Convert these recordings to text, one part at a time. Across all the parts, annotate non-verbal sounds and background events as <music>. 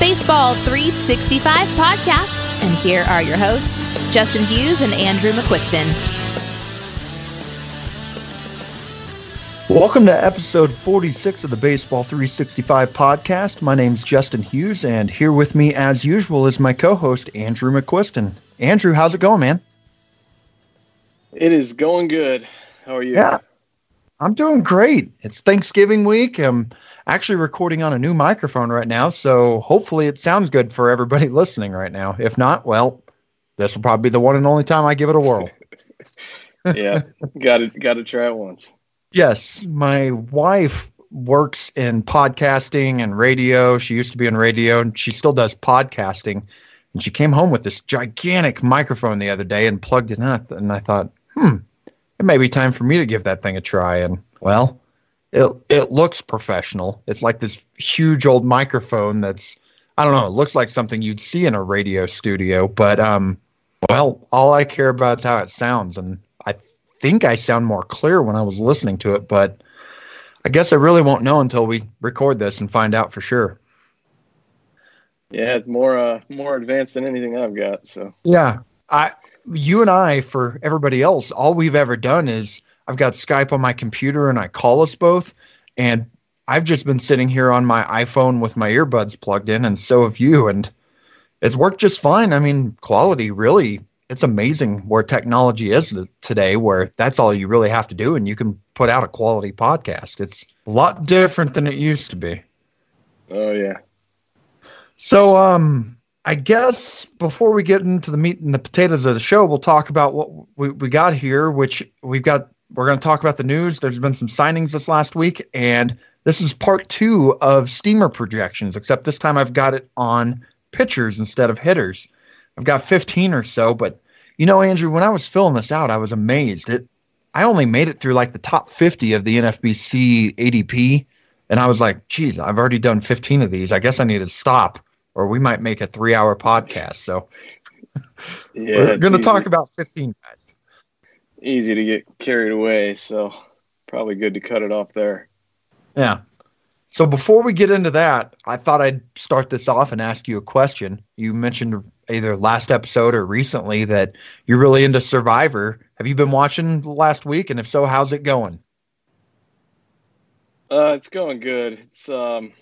Baseball 365 podcast, and here are your hosts, Justin Hughes and Andrew McQuiston. Welcome to episode 46 of the Baseball 365 podcast. My name's Justin Hughes, and here with me, as usual, is my co host, Andrew McQuiston. Andrew, how's it going, man? It is going good. How are you? Yeah, I'm doing great. It's Thanksgiving week. I'm actually recording on a new microphone right now, so hopefully it sounds good for everybody <laughs> listening right now. If not, well, this will probably be the one and only time I give it a whirl. <laughs> yeah, got to got to try it once. Yes, my wife works in podcasting and radio. She used to be in radio and she still does podcasting. And she came home with this gigantic microphone the other day and plugged it in. And I thought, hmm, it may be time for me to give that thing a try. And well, it it looks professional. It's like this huge old microphone that's I don't know, it looks like something you'd see in a radio studio, but um well, all I care about is how it sounds and I think I sound more clear when I was listening to it, but I guess I really won't know until we record this and find out for sure. Yeah, it's more uh more advanced than anything I've got, so. Yeah. I you and I for everybody else, all we've ever done is I've got Skype on my computer and I call us both. And I've just been sitting here on my iPhone with my earbuds plugged in and so have you. And it's worked just fine. I mean, quality really it's amazing where technology is today where that's all you really have to do and you can put out a quality podcast. It's a lot different than it used to be. Oh yeah. So um i guess before we get into the meat and the potatoes of the show we'll talk about what we, we got here which we've got we're going to talk about the news there's been some signings this last week and this is part two of steamer projections except this time i've got it on pitchers instead of hitters I've got 15 or so, but you know, Andrew, when I was filling this out, I was amazed. It I only made it through like the top 50 of the NFBC ADP, and I was like, geez, I've already done 15 of these. I guess I need to stop, or we might make a three-hour podcast. So <laughs> yeah, we're going to talk about 15 guys. Easy to get carried away, so probably good to cut it off there. Yeah. So before we get into that, I thought I'd start this off and ask you a question. You mentioned either last episode or recently that you're really into Survivor. Have you been watching last week? And if so, how's it going? Uh, it's going good. It's um,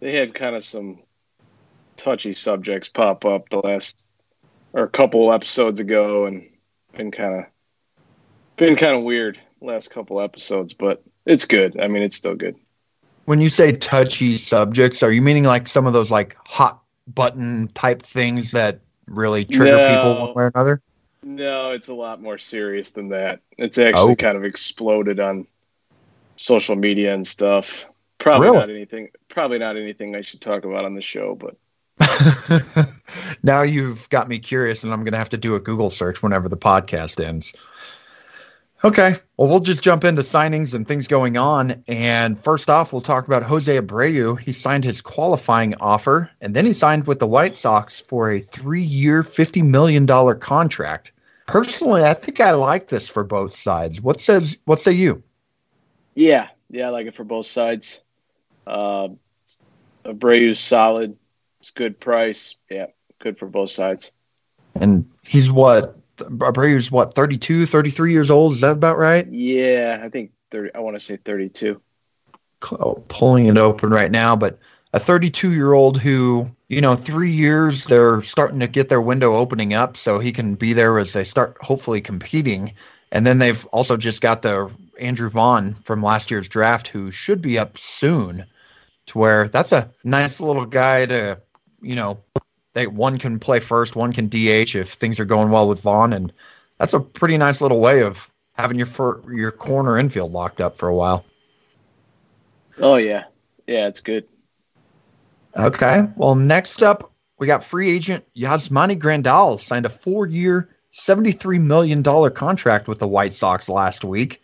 they had kind of some touchy subjects pop up the last or a couple episodes ago, and been kind of been kind of weird last couple episodes, but it's good. I mean, it's still good. When you say touchy subjects, are you meaning like some of those like hot button type things that really trigger no, people one way or another? No, it's a lot more serious than that. It's actually oh. kind of exploded on social media and stuff. Probably really? not anything. Probably not anything I should talk about on the show, but. <laughs> now you've got me curious, and I'm going to have to do a Google search whenever the podcast ends. Okay. Well, we'll just jump into signings and things going on. And first off, we'll talk about Jose Abreu. He signed his qualifying offer, and then he signed with the White Sox for a three year, $50 million contract. Personally, I think I like this for both sides. What says what say you? Yeah, yeah, I like it for both sides. Uh, Abreu's solid. It's good price. Yeah, good for both sides. And he's what Abreu's what 32, 33 years old. Is that about right? Yeah, I think 30. I want to say 32. Oh, pulling it open right now, but a 32 year old who, you know, three years they're starting to get their window opening up so he can be there as they start hopefully competing. And then they've also just got the Andrew Vaughn from last year's draft who should be up soon to where that's a nice little guy to, you know, they one can play first, one can DH if things are going well with Vaughn, and that's a pretty nice little way of having your fir- your corner infield locked up for a while. Oh yeah, yeah, it's good. Okay, well next up we got free agent Yasmani Grandal signed a four-year, seventy-three million dollar contract with the White Sox last week.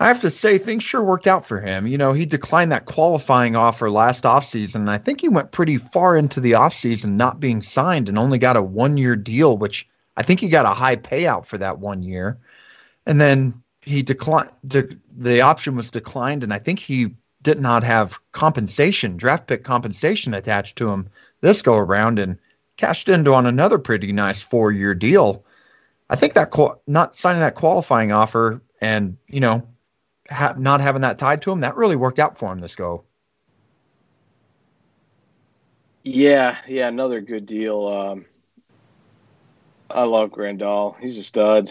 I have to say, things sure worked out for him. You know, he declined that qualifying offer last offseason. And I think he went pretty far into the offseason not being signed and only got a one year deal, which I think he got a high payout for that one year. And then he declined, de- the option was declined. And I think he did not have compensation, draft pick compensation attached to him this go around and cashed into on another pretty nice four year deal. I think that not signing that qualifying offer and, you know, ha- not having that tied to him, that really worked out for him this go. Yeah, yeah, another good deal. Um, I love Grandal. He's a stud.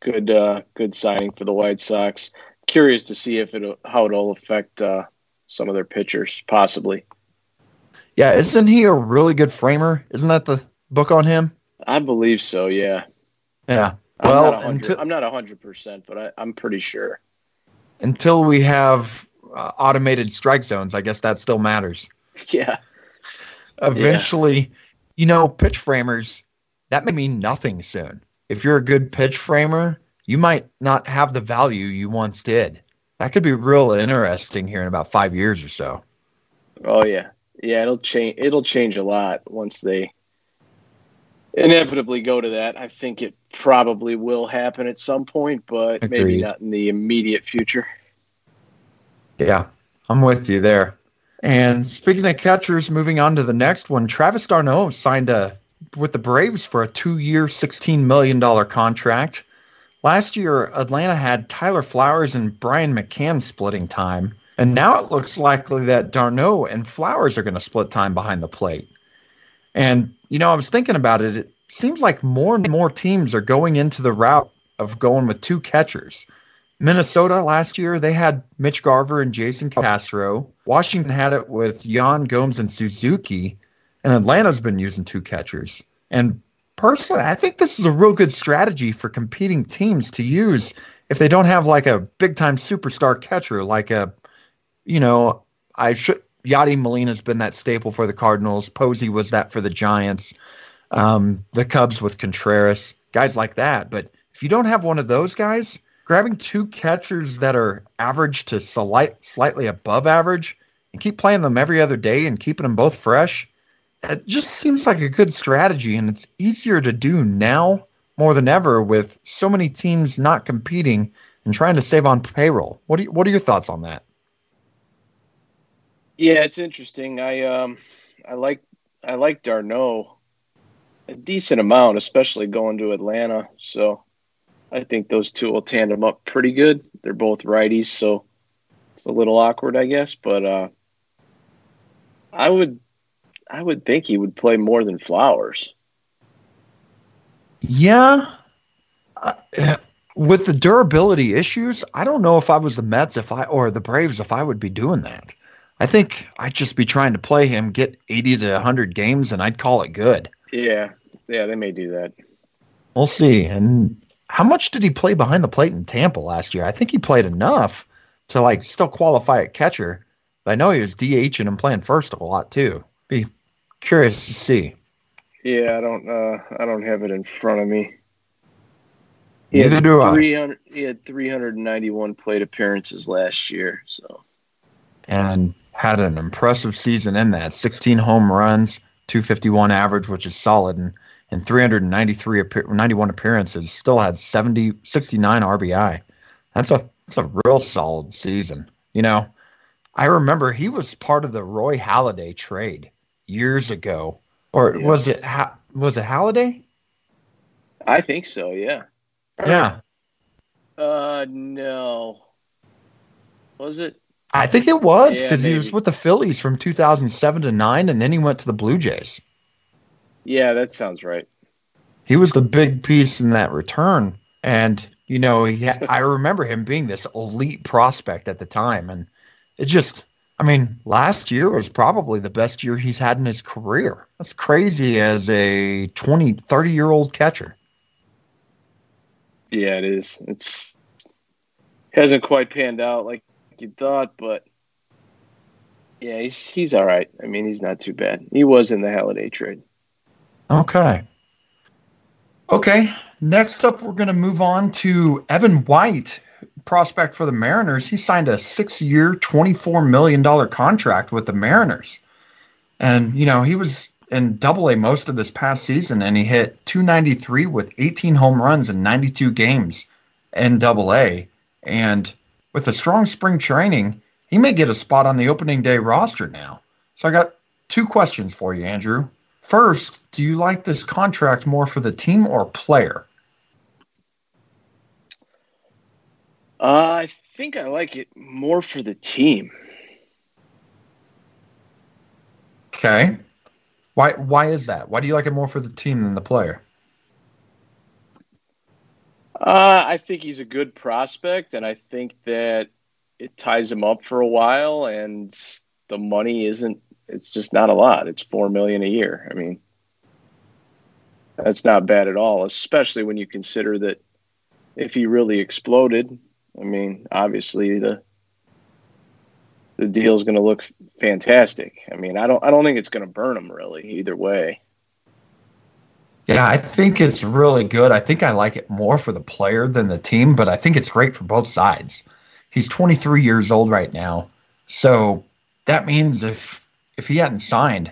Good, uh, good signing for the White Sox. Curious to see if it how it'll affect uh, some of their pitchers, possibly. Yeah, isn't he a really good framer? Isn't that the book on him? I believe so. Yeah. Yeah. Well, I'm not until, I'm not hundred percent, but I, I'm pretty sure. Until we have uh, automated strike zones, I guess that still matters. <laughs> Yeah. Eventually, yeah. you know, pitch framers that may mean nothing soon. If you're a good pitch framer, you might not have the value you once did. That could be real interesting here in about five years or so. Oh yeah, yeah. It'll change. It'll change a lot once they inevitably go to that. I think it probably will happen at some point, but Agreed. maybe not in the immediate future. Yeah, I'm with you there. And speaking of catchers, moving on to the next one, Travis d'Arnaud signed a with the Braves for a two-year, $16 million contract. Last year, Atlanta had Tyler Flowers and Brian McCann splitting time, and now it looks likely that d'Arnaud and Flowers are going to split time behind the plate. And, you know, I was thinking about it. It seems like more and more teams are going into the route of going with two catchers. Minnesota last year, they had Mitch Garver and Jason Castro. Washington had it with Yan Gomes and Suzuki. And Atlanta's been using two catchers. And personally, I think this is a real good strategy for competing teams to use if they don't have like a big time superstar catcher, like a, you know, I should. Yadi Molina's been that staple for the Cardinals. Posey was that for the Giants. Um, the Cubs with Contreras, guys like that. But if you don't have one of those guys, grabbing two catchers that are average to slight, slightly above average and keep playing them every other day and keeping them both fresh, it just seems like a good strategy. And it's easier to do now more than ever with so many teams not competing and trying to save on payroll. What, do you, what are your thoughts on that? Yeah, it's interesting. I um I like I like d'Arnaud a decent amount, especially going to Atlanta. So I think those two will tandem up pretty good. They're both righties, so it's a little awkward, I guess. But uh, I would, I would think he would play more than Flowers. Yeah, uh, with the durability issues, I don't know if I was the Mets, if I or the Braves, if I would be doing that. I think I'd just be trying to play him, get eighty to hundred games, and I'd call it good. Yeah, yeah, they may do that. We'll see, and how much did he play behind the plate in Tampa last year? I think he played enough to like still qualify at catcher. But I know he was DH and playing first a lot too. Be curious to see. Yeah, I don't uh I don't have it in front of me. He Neither do I. He had 391 plate appearances last year, so and had an impressive season in that. 16 home runs, 251 average, which is solid and in 393 91 appearances, still had 70 69 RBI. That's a that's a real solid season. You know, I remember he was part of the Roy Halladay trade years ago, or yeah. was it was it Halladay? I think so. Yeah. Yeah. Uh, no. Was it? I think it was because yeah, he was with the Phillies from 2007 to nine, and then he went to the Blue Jays. Yeah, that sounds right. He was the big piece in that return, and you know, he I remember him being this elite prospect at the time, and it just, I mean, last year was probably the best year he's had in his career. That's crazy as a 20, 30 year old catcher. Yeah, it is. It's hasn't quite panned out like you thought, but yeah, he's he's all right. I mean, he's not too bad. He was in the Halladay trade. Okay. Okay. Next up, we're going to move on to Evan White, prospect for the Mariners. He signed a six year, $24 million contract with the Mariners. And, you know, he was in double A most of this past season, and he hit 293 with 18 home runs in 92 games in double A. And with a strong spring training, he may get a spot on the opening day roster now. So I got two questions for you, Andrew. First, do you like this contract more for the team or player? Uh, I think I like it more for the team. Okay. Why why is that? Why do you like it more for the team than the player? Uh, I think he's a good prospect, and I think that it ties him up for a while, and the money isn't. It's just not a lot. It's four million a year. I mean, that's not bad at all, especially when you consider that if he really exploded, I mean, obviously the the deal is going to look fantastic. I mean, I don't I don't think it's going to burn him really either way. Yeah, I think it's really good. I think I like it more for the player than the team, but I think it's great for both sides. He's 23 years old right now. So that means if if he hadn't signed,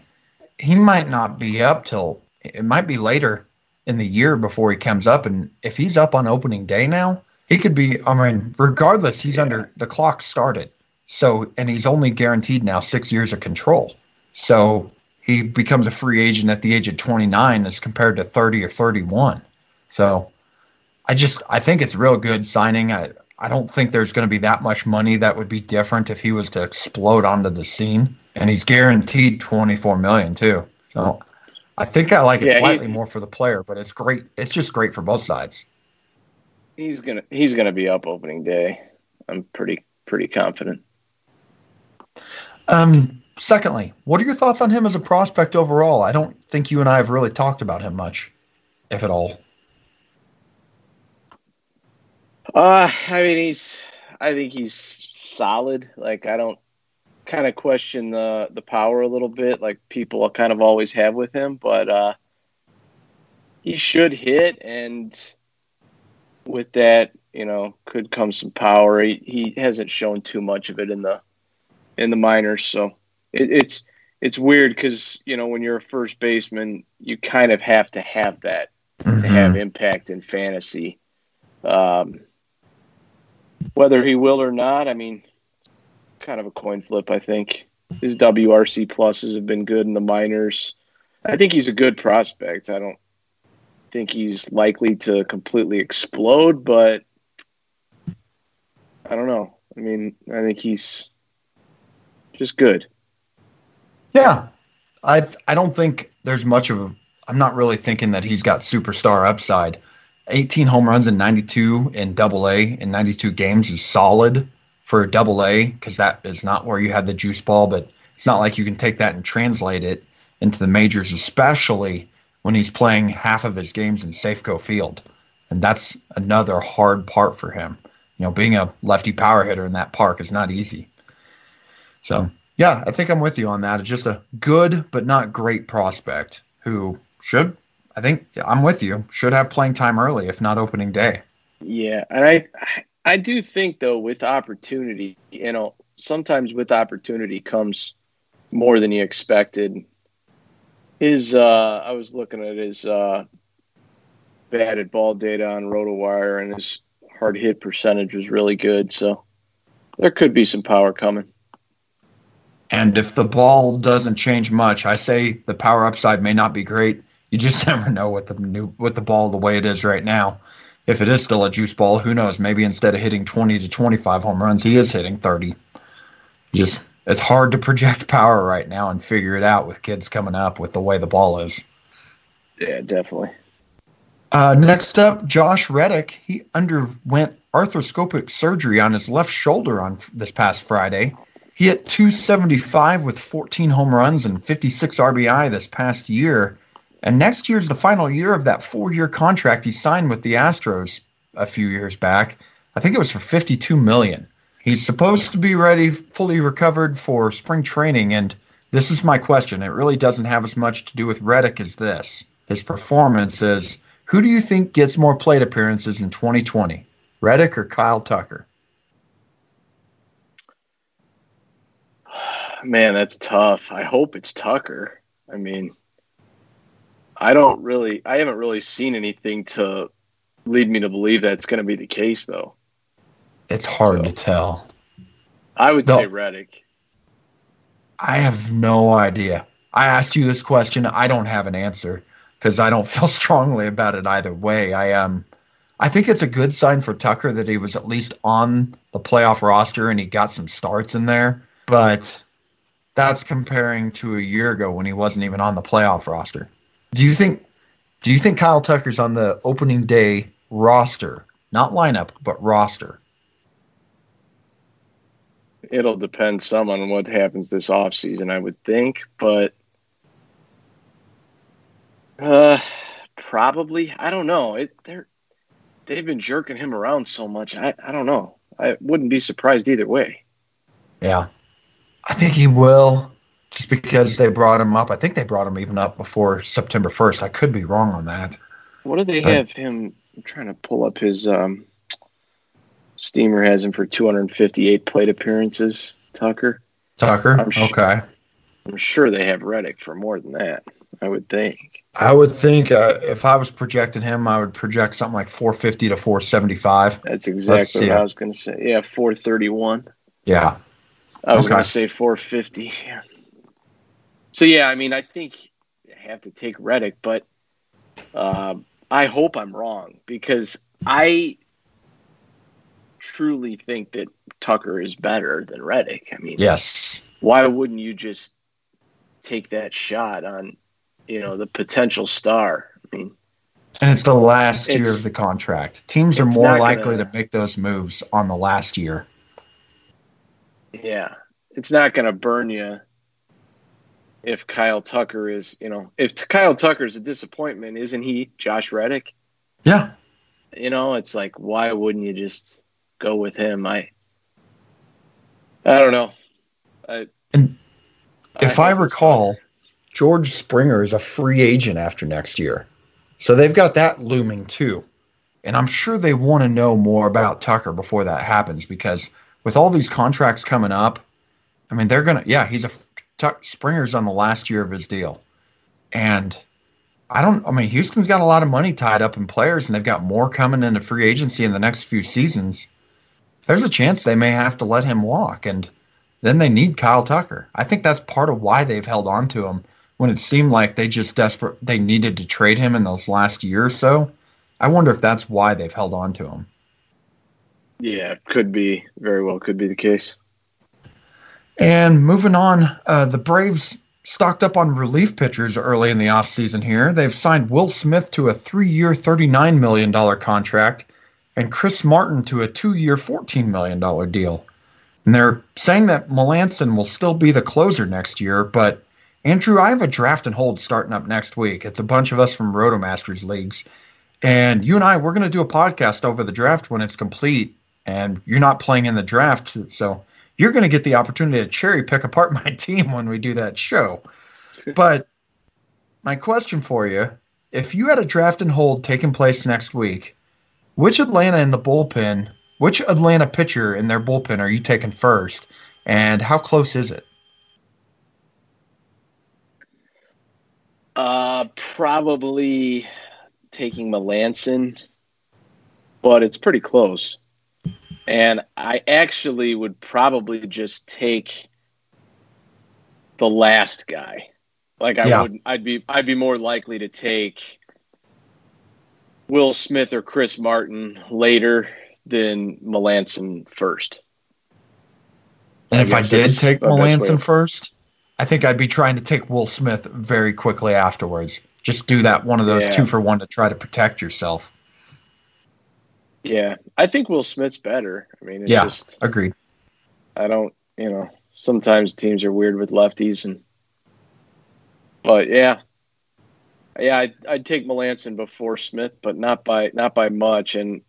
he might not be up till it might be later in the year before he comes up and if he's up on opening day now, he could be I mean, regardless, he's yeah. under the clock started. So and he's only guaranteed now 6 years of control. So he becomes a free agent at the age of 29 as compared to 30 or 31. So I just I think it's a real good signing. I I don't think there's going to be that much money that would be different if he was to explode onto the scene, and he's guaranteed 24 million too. So I think I like it yeah, slightly he, more for the player, but it's great. It's just great for both sides. He's gonna he's gonna be up opening day. I'm pretty pretty confident. Um, secondly, what are your thoughts on him as a prospect overall? I don't think you and I have really talked about him much, if at all. Uh, I mean, he's. I think he's solid. Like I don't kind of question the the power a little bit, like people kind of always have with him. But uh, he should hit, and with that, you know, could come some power. He, he hasn't shown too much of it in the in the minors, so it, it's it's weird because you know when you're a first baseman, you kind of have to have that mm-hmm. to have impact in fantasy. Um, whether he will or not, I mean, kind of a coin flip. I think his WRC pluses have been good in the minors. I think he's a good prospect. I don't think he's likely to completely explode, but I don't know. I mean, I think he's just good. Yeah, I I don't think there's much of. A, I'm not really thinking that he's got superstar upside. 18 home runs in 92 in Double A in 92 games is solid for a Double A because that is not where you had the juice ball. But it's not like you can take that and translate it into the majors, especially when he's playing half of his games in Safeco Field, and that's another hard part for him. You know, being a lefty power hitter in that park is not easy. So yeah, I think I'm with you on that. It's just a good but not great prospect who should, I think, I'm with you, should have playing time early, if not opening day. Yeah, and I, I do think though with opportunity, you know, sometimes with opportunity comes more than you expected. His, uh, I was looking at his uh, batted ball data on RotoWire, and his hard hit percentage was really good. So there could be some power coming. And if the ball doesn't change much, I say the power upside may not be great. You just <laughs> never know with the new with the ball the way it is right now. If it is still a juice ball, who knows? Maybe instead of hitting 20 to 25 home runs, he is hitting 30. Just it's hard to project <laughs> power right now and figure it out with kids coming up with the way the ball is. Yeah, definitely. Uh, next up, Josh Reddick. He underwent arthroscopic surgery on his left shoulder on this past Friday. He hit 275 with 14 home runs and 56 RBI this past year. And next year's the final year of that four year contract he signed with the Astros a few years back. I think it was for 52 million. He's supposed to be ready, fully recovered for spring training. And this is my question. It really doesn't have as much to do with Reddick as this. His performance is Who do you think gets more plate appearances in 2020, Reddick or Kyle Tucker? Man, that's tough. I hope it's Tucker. I mean, I don't really, I haven't really seen anything to lead me to believe that's going to be the case, though. It's hard so. to tell. I would No. say Reddick. I have no idea. I asked you this question. I don't have an answer because I don't <laughs> feel strongly about it either way. I um, I think it's a good sign for Tucker that he was at least on the playoff roster and he got some starts in there. But that's comparing to a year ago when he wasn't even on the playoff roster. Do you think? Do you think Kyle Tucker's on the opening day roster, not lineup, but roster? It'll depend some on what happens this offseason, I would think, but uh probably. I don't know. It they're they've been jerking him around so much. I, I don't know. I wouldn't be surprised either way. Yeah. I think he will just because they brought him up. I think they brought him even up before September 1st. I could be wrong on that. What do they But- have him? I'm trying to pull up his um, Steamer has him for 258 plate appearances. Tucker. Tucker? I'm sh- okay. I'm sure they have Reddick for more than that. I would think. I would think uh, if I was projecting him, I would project something like 450 to 475. That's exactly what. I was going to say. Yeah, 431. Yeah. I was Okay. going to say 450. Yeah. So yeah, I mean, I think I have to take Reddick, but uh, I hope I'm wrong because I truly think that Tucker is better than Reddick. I mean, Yes. why wouldn't you just take that shot on, you know, the potential star? I mean, And it's the last year of the contract. Teams are more likely gonna- to make those moves on the last year. Yeah, it's not going to burn you if Kyle Tucker is, you know, if Kyle Tucker is a disappointment, isn't he Josh Reddick? Yeah. You know, it's like why wouldn't you just go with him? I I don't know. I And If I have- recall, George Springer is a free agent after next year. So they've got that looming too. And I'm sure they want to know more about Tucker before that happens because with all these contracts coming up, I mean, they're going to, yeah, he's a, Tuck, Springer's on the last year of his deal. And I don't, I mean, Houston's got a lot of money tied up in players and they've got more coming into free agency in the next few seasons. There's a chance they may have to let him walk. And, then they need Kyle Tucker. I think that's part of why they've held on to him when it seemed like they just desperate they needed to trade him in those last year or so. I wonder if that's why they've held on to him. Yeah, could be very well could be the case. And moving on, uh, the Braves stocked up on relief pitchers early in the offseason here. They've signed Will Smith to a three year, $39 million contract and Chris Martin to a two year, $14 million deal. And they're saying that Melancon will still be the closer next year, but Andrew, I have a draft and hold starting up next week. It's a bunch of us from Rotomasters leagues. And you and I, we're going to do a podcast over the draft when it's complete. And you're not playing in the draft. So you're going to get the opportunity to cherry pick apart <laughs> my team when we do that show. <laughs> But my question for you if you had a draft and hold taking place next week, which Atlanta in the bullpen, which Atlanta pitcher in their bullpen are you taking first? And how close is it? Uh probably taking Melancon, but it's pretty close. And I actually would probably just take the last guy. Like I Yeah. would I'd be I'd be more likely to take Will Smith or Chris Martin later than Melancon first. And I if I did take Melancon first, I think I'd be trying to take Will Smith very quickly afterwards. Just do that one of those Yeah. two for one to try to protect yourself. Yeah. I think Will Smith's better. I mean it's Yeah. just Agreed. I don't, you know, sometimes teams are weird with lefties and but yeah. Yeah, I'd, I'd take Melancon before Smith, but not by not by much and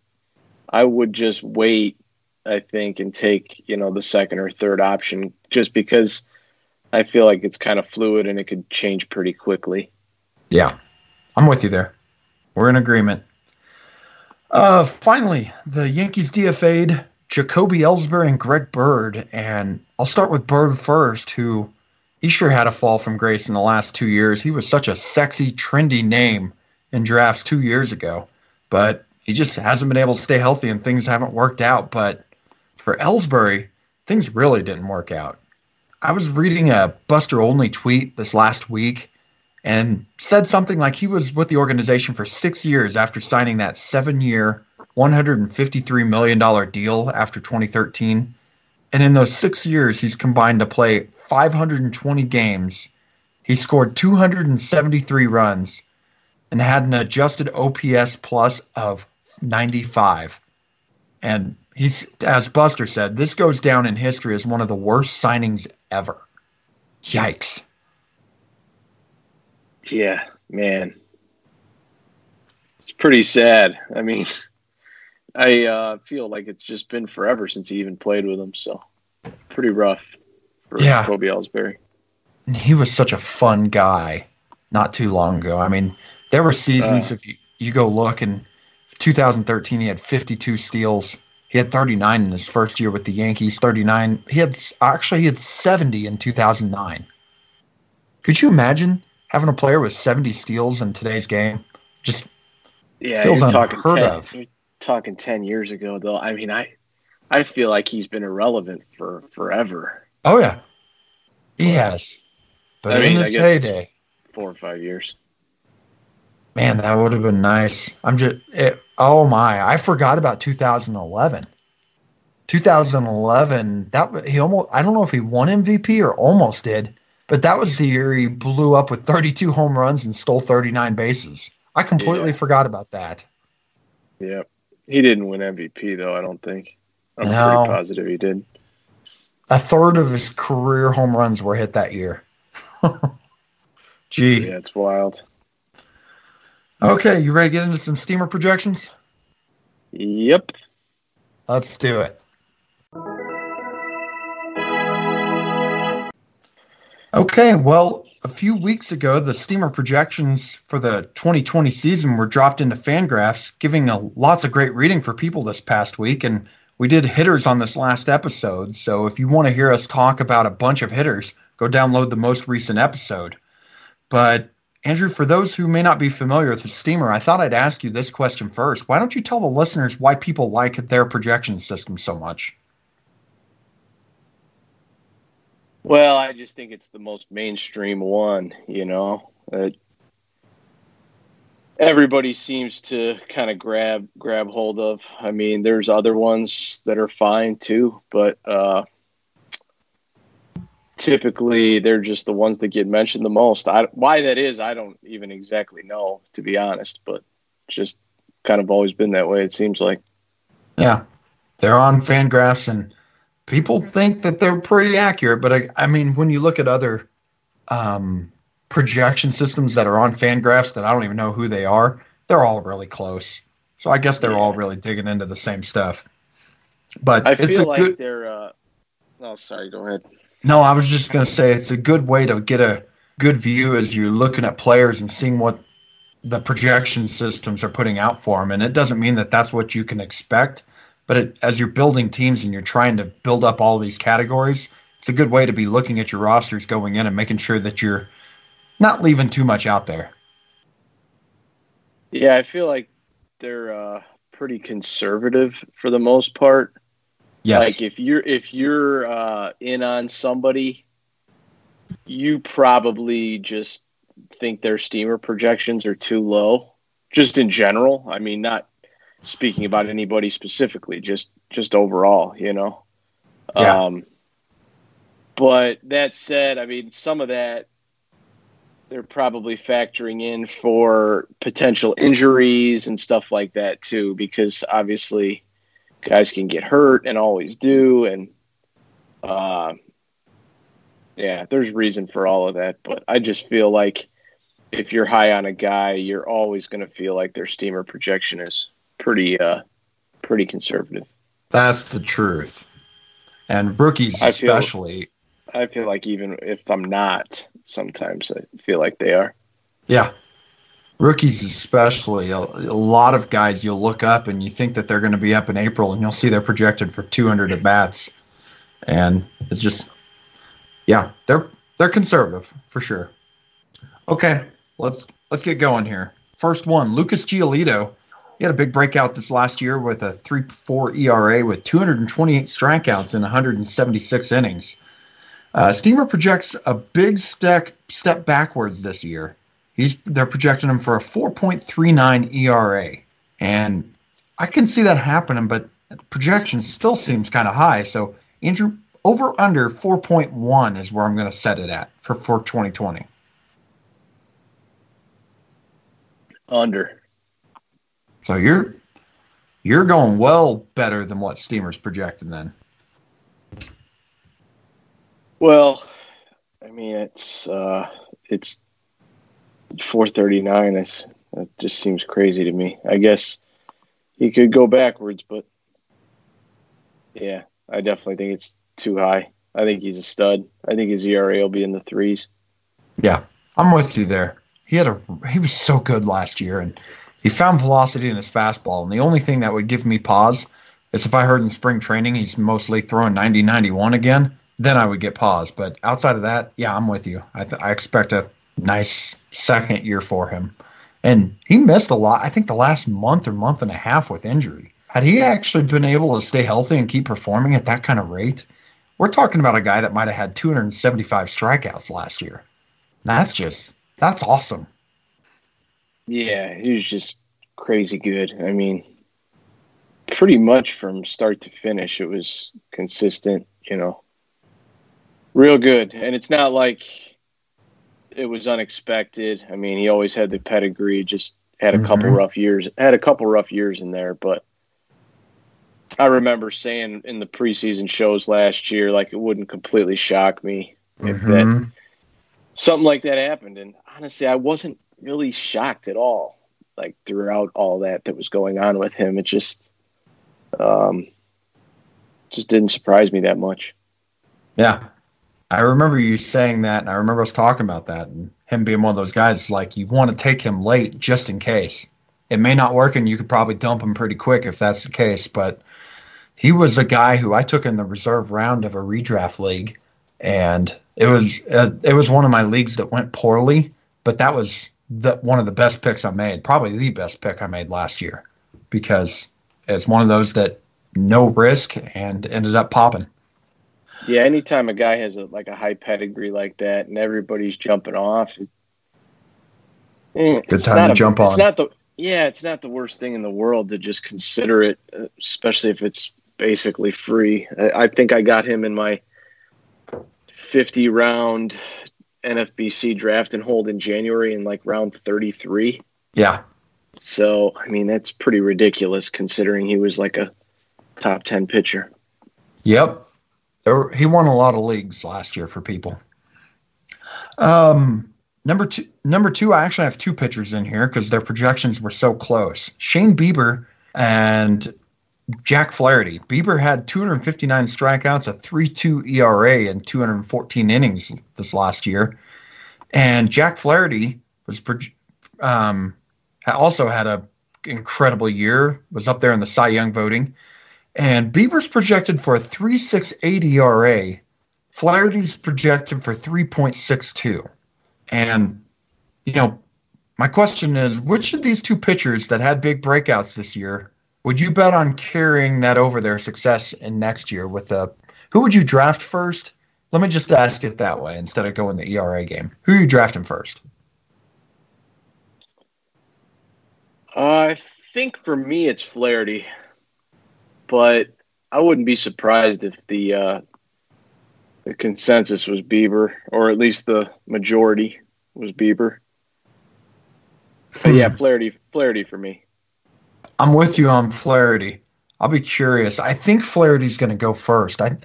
I would just wait I think and take, you know, the second or third option just because I feel like it's kind of fluid and it could change pretty quickly. Yeah, I'm with you there. We're in agreement. Uh, finally, the Yankees DFA'd Jacoby Ellsbury and Greg Bird, and I'll start with Bird first, who he sure had a fall from grace in the last two years. He was such a sexy, trendy name in drafts two years ago, but he just hasn't been able to stay healthy, and things haven't worked out. But for Ellsbury, things really didn't work out. I was reading a Buster Olney tweet this last week and said something like he was with the organization for six years after signing that seven year, $153 million deal after 2013. And in those six years, he's combined to play 520 games. He scored 273 runs and had an adjusted OPS plus of 95. And he's, as Buster said, this goes down in history as one of the worst signings ever. Yikes. Yeah, man. It's pretty sad. I mean, <laughs> I uh, feel like it's just been forever since he even played with him. So, pretty rough for Yeah. Kobe Ellsbury. He was such a fun guy not too long ago. I mean, there were seasons, Uh. if you, you go look, in 2013, he had 52 steals. He had 39 in his first year with the Yankees, 39. He had, actually, he had 70 in 2009. Could you imagine having a player with 70 steals in today's game? Just, Yeah, Feels you're talking unheard 10, of. You're talking ten years ago, though. I mean, I, I feel like he's been irrelevant for forever, oh, yeah. He has. But I in mean, I his heyday, four or five years. Man, that would have been nice. I'm just, it, oh my, I forgot about 2011. 2011, that he almost, I don't know if he won MVP or almost did, but that was the year he blew up with 32 home runs and stole 39 bases. I completely Yeah. forgot about that. Yep. He didn't win MVP though. I don't think. I'm No. pretty positive he did. A third of his career home runs were hit that year. <laughs> Gee. Yeah, it's wild. Okay, you ready to get into some steamer projections? Yep. Let's do it. Okay, well, a few weeks ago, the steamer projections for the 2020 season were dropped into Fangraphs, giving a, lots of great reading for people this past week. And we did hitters on this last episode. So if you want to hear us talk about a bunch of hitters, go download the most recent episode. But Andrew, for those who may not be familiar with the steamer, I thought I'd ask you this question first. Why don't you tell the listeners why people like their projection system so much? Well, I just think it's the most mainstream one, you know. It, everybody seems to kind of grab grab hold of. I mean, there's other ones that are fine too, but uh typically they're just the ones that get mentioned the most. I, why that is, I don't even exactly know, to be honest, but just kind of always been that way it seems like. Yeah, they're on Fangraphs, and people think that they're pretty accurate. But I, I mean, when you look at other um, projection systems that are on Fangraphs that I don't even know who they are, they're all really close. So I guess they're all really digging into the same stuff. But I it's feel a like good. they're uh oh sorry, go ahead. No, I was just going to say it's a good way to get a good view as you're looking at players and seeing what the projection systems are putting out for them. And it doesn't mean that that's what you can expect, but it, as you're building teams and you're trying to build up all these categories, it's a good way to be looking at your rosters going in and making sure that you're not leaving too much out there. Yeah, I feel like they're uh, pretty conservative for the most part. Yes. Like if you're if you're uh, in on somebody, you probably just think their steamer projections are too low. Just in general, I mean, not speaking about anybody specifically, just just overall, you know. Yeah. Um, but that said, I mean, some of that they're probably factoring in for potential injuries and stuff like that too, because obviously guys can get hurt and always do, and uh, yeah, there's reason for all of that. But I just feel like if you're high on a guy, you're always going to feel like their steamer projection is pretty uh, pretty conservative. That's the truth. And rookies, I feel- especially. I feel like even if I'm not, sometimes I feel like they are. Yeah. Rookies, especially, a, a lot of guys you'll look up and you think that they're going to be up in April and you'll see they're projected for 200 at bats. And it's just, yeah, they're they're conservative for sure. Okay, let's let's get going here. First one, Lucas Giolito. He had a big breakout this last year with a 3 4 ERA with 228 strikeouts in 176 innings. Uh, Steamer projects a big step step backwards this year. He's they're projecting him for a 4.39 ERA, and I can see that happening, but projection still seems kind of high. So Andrew, over under 4.1 is where I'm going to set it at for for 2020. Under. So you're you're going well better than what Steamer's projecting then. Well, I mean it's uh it's 439 is that just seems crazy to me. I guess he could go backwards, but yeah, I definitely think it's too high. I think he's a stud. I think his ERA will be in the threes. Yeah, I'm with you there. He had a he was so good last year, and he found velocity in his fastball. And the only thing that would give me pause is if I heard in spring training he's mostly throwing 90 91 again, then I would get pause. But outside of that, yeah, I'm with you. I, th- I expect a nice second year for him. And he missed a lot, I think the last month or month and a half with injury. Had he actually been able to stay healthy and keep performing at that kind of rate, we're talking about a guy that might have had 275 strikeouts last year. That's just, that's awesome. Yeah, he was just crazy good. I mean, pretty much from start to finish, it was consistent, you know, real good. And it's not like it was unexpected. I mean, he always had the pedigree, just had a couple Mhm. rough years, had a couple rough years in there, but I remember saying in the preseason shows last year, like it wouldn't completely shock me if that Mhm. something like that happened. And honestly, I wasn't really shocked at all. Like throughout all that that was going on with him, it just, um, just didn't surprise me that much. Yeah. I remember you saying that, and I remember us talking about that, and him being one of those guys like you want to take him late just in case. It may not work, and you could probably dump him pretty quick if that's the case. But he was a guy who I took in the reserve round of a redraft league, and it was uh, it was one of my leagues that went poorly, but that was the one of the best picks I made, probably the best pick I made last year, because it's one of those that no risk and ended up popping. Yeah, anytime a guy has a like a high pedigree like that, and everybody's jumping off, it, eh, it's time not to a- jump It's on. not the yeah, it's not the worst thing in the world to just consider it, uh, especially if it's basically free. I, I think I got him in my fifty round NFBC draft and hold in January in like round thirty three. Yeah, So I mean that's pretty ridiculous considering he was like a top ten pitcher. Yep. There, he won a lot of leagues last year for people. Um, number two, number two, I actually have two pitchers in here because their projections were so close. Shane Bieber and Jack Flaherty. Bieber had 259 strikeouts, a 3.2 ERA, and 214 innings this last year, and Jack Flaherty was um, also had a incredible year. Was up there in the Cy Young voting. And Bieber's projected for a 3.68 ERA. Flaherty's projected for 3.62. And, you know, my question is which of these two pitchers that had big breakouts this year would you bet on carrying that over their success in next year with the who would you draft first? Let me just ask it that way instead of going the ERA game. Who are you drafting first? I think for me it's Flaherty, but I wouldn't be surprised if the uh, the consensus was Bieber, or at least the majority was Bieber. But yeah, Flaherty, Flaherty for me. I'm with you on Flaherty. I'll be curious. I think Flaherty's going to go first. I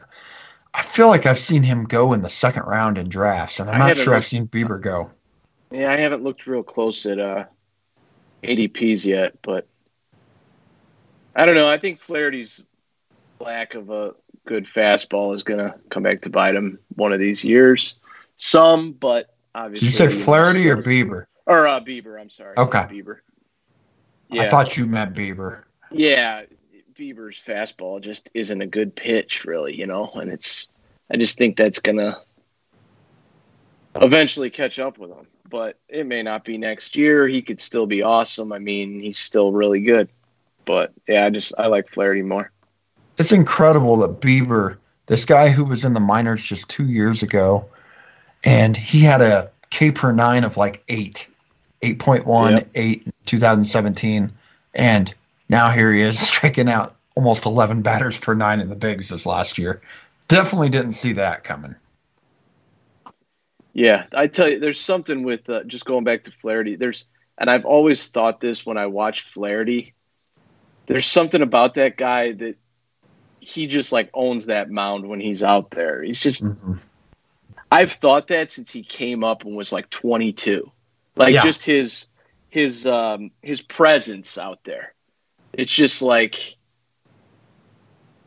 I feel like I've seen him go in the second round in drafts, and I'm not sure I've seen Bieber go. Yeah, I haven't looked real close at uh, ADPs yet, but I don't know. I think Flaherty's lack of a good fastball is going to come back to bite him one of these years. Some, but obviously. Did you say Flaherty or Bieber? Or uh, Bieber, I'm sorry. Okay. Bieber. Yeah. I thought you meant Bieber. yeah. Bieber's fastball just isn't a good pitch, really, you know, and it's, I just think that's going to eventually catch up with him. But it may not be next year. He could still be awesome. I mean, he's still really good. But yeah, I just I like Flaherty more. It's incredible that Bieber, this guy who was in the minors just two years ago, and he had a K per nine of like eight, 8.1, Yep. 8 in 2017. And now here he is <laughs> striking out almost 11 batters per nine in the bigs this last year. Definitely didn't see that coming. Yeah, I tell you, there's something with uh, just going back to Flaherty. There's, and I've always thought this when I watch Flaherty. There's something about that guy that he just like owns that mound when he's out there. He's just. Mhm. I've thought that since he came up and was like 22, like Yeah. just his his um his presence out there. It's just like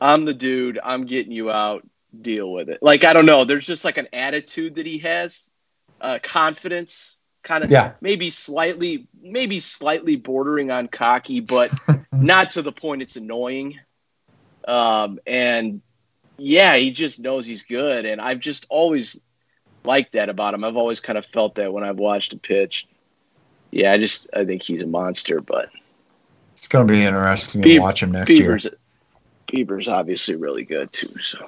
I'm the dude. I'm getting you out. Deal with it. Like I don't know. There's just like an attitude that he has, uh, confidence, kind of Yeah. maybe slightly, maybe slightly bordering on cocky, but <laughs> not to the point it's annoying. Um, and yeah, he just knows he's good, and I've just always liked that about him. I've always kind of felt that when I've watched him pitch. Yeah, I just I think he's a monster, but It's going to be interesting to watch him next year. Bieber's Bieber's obviously really good too. So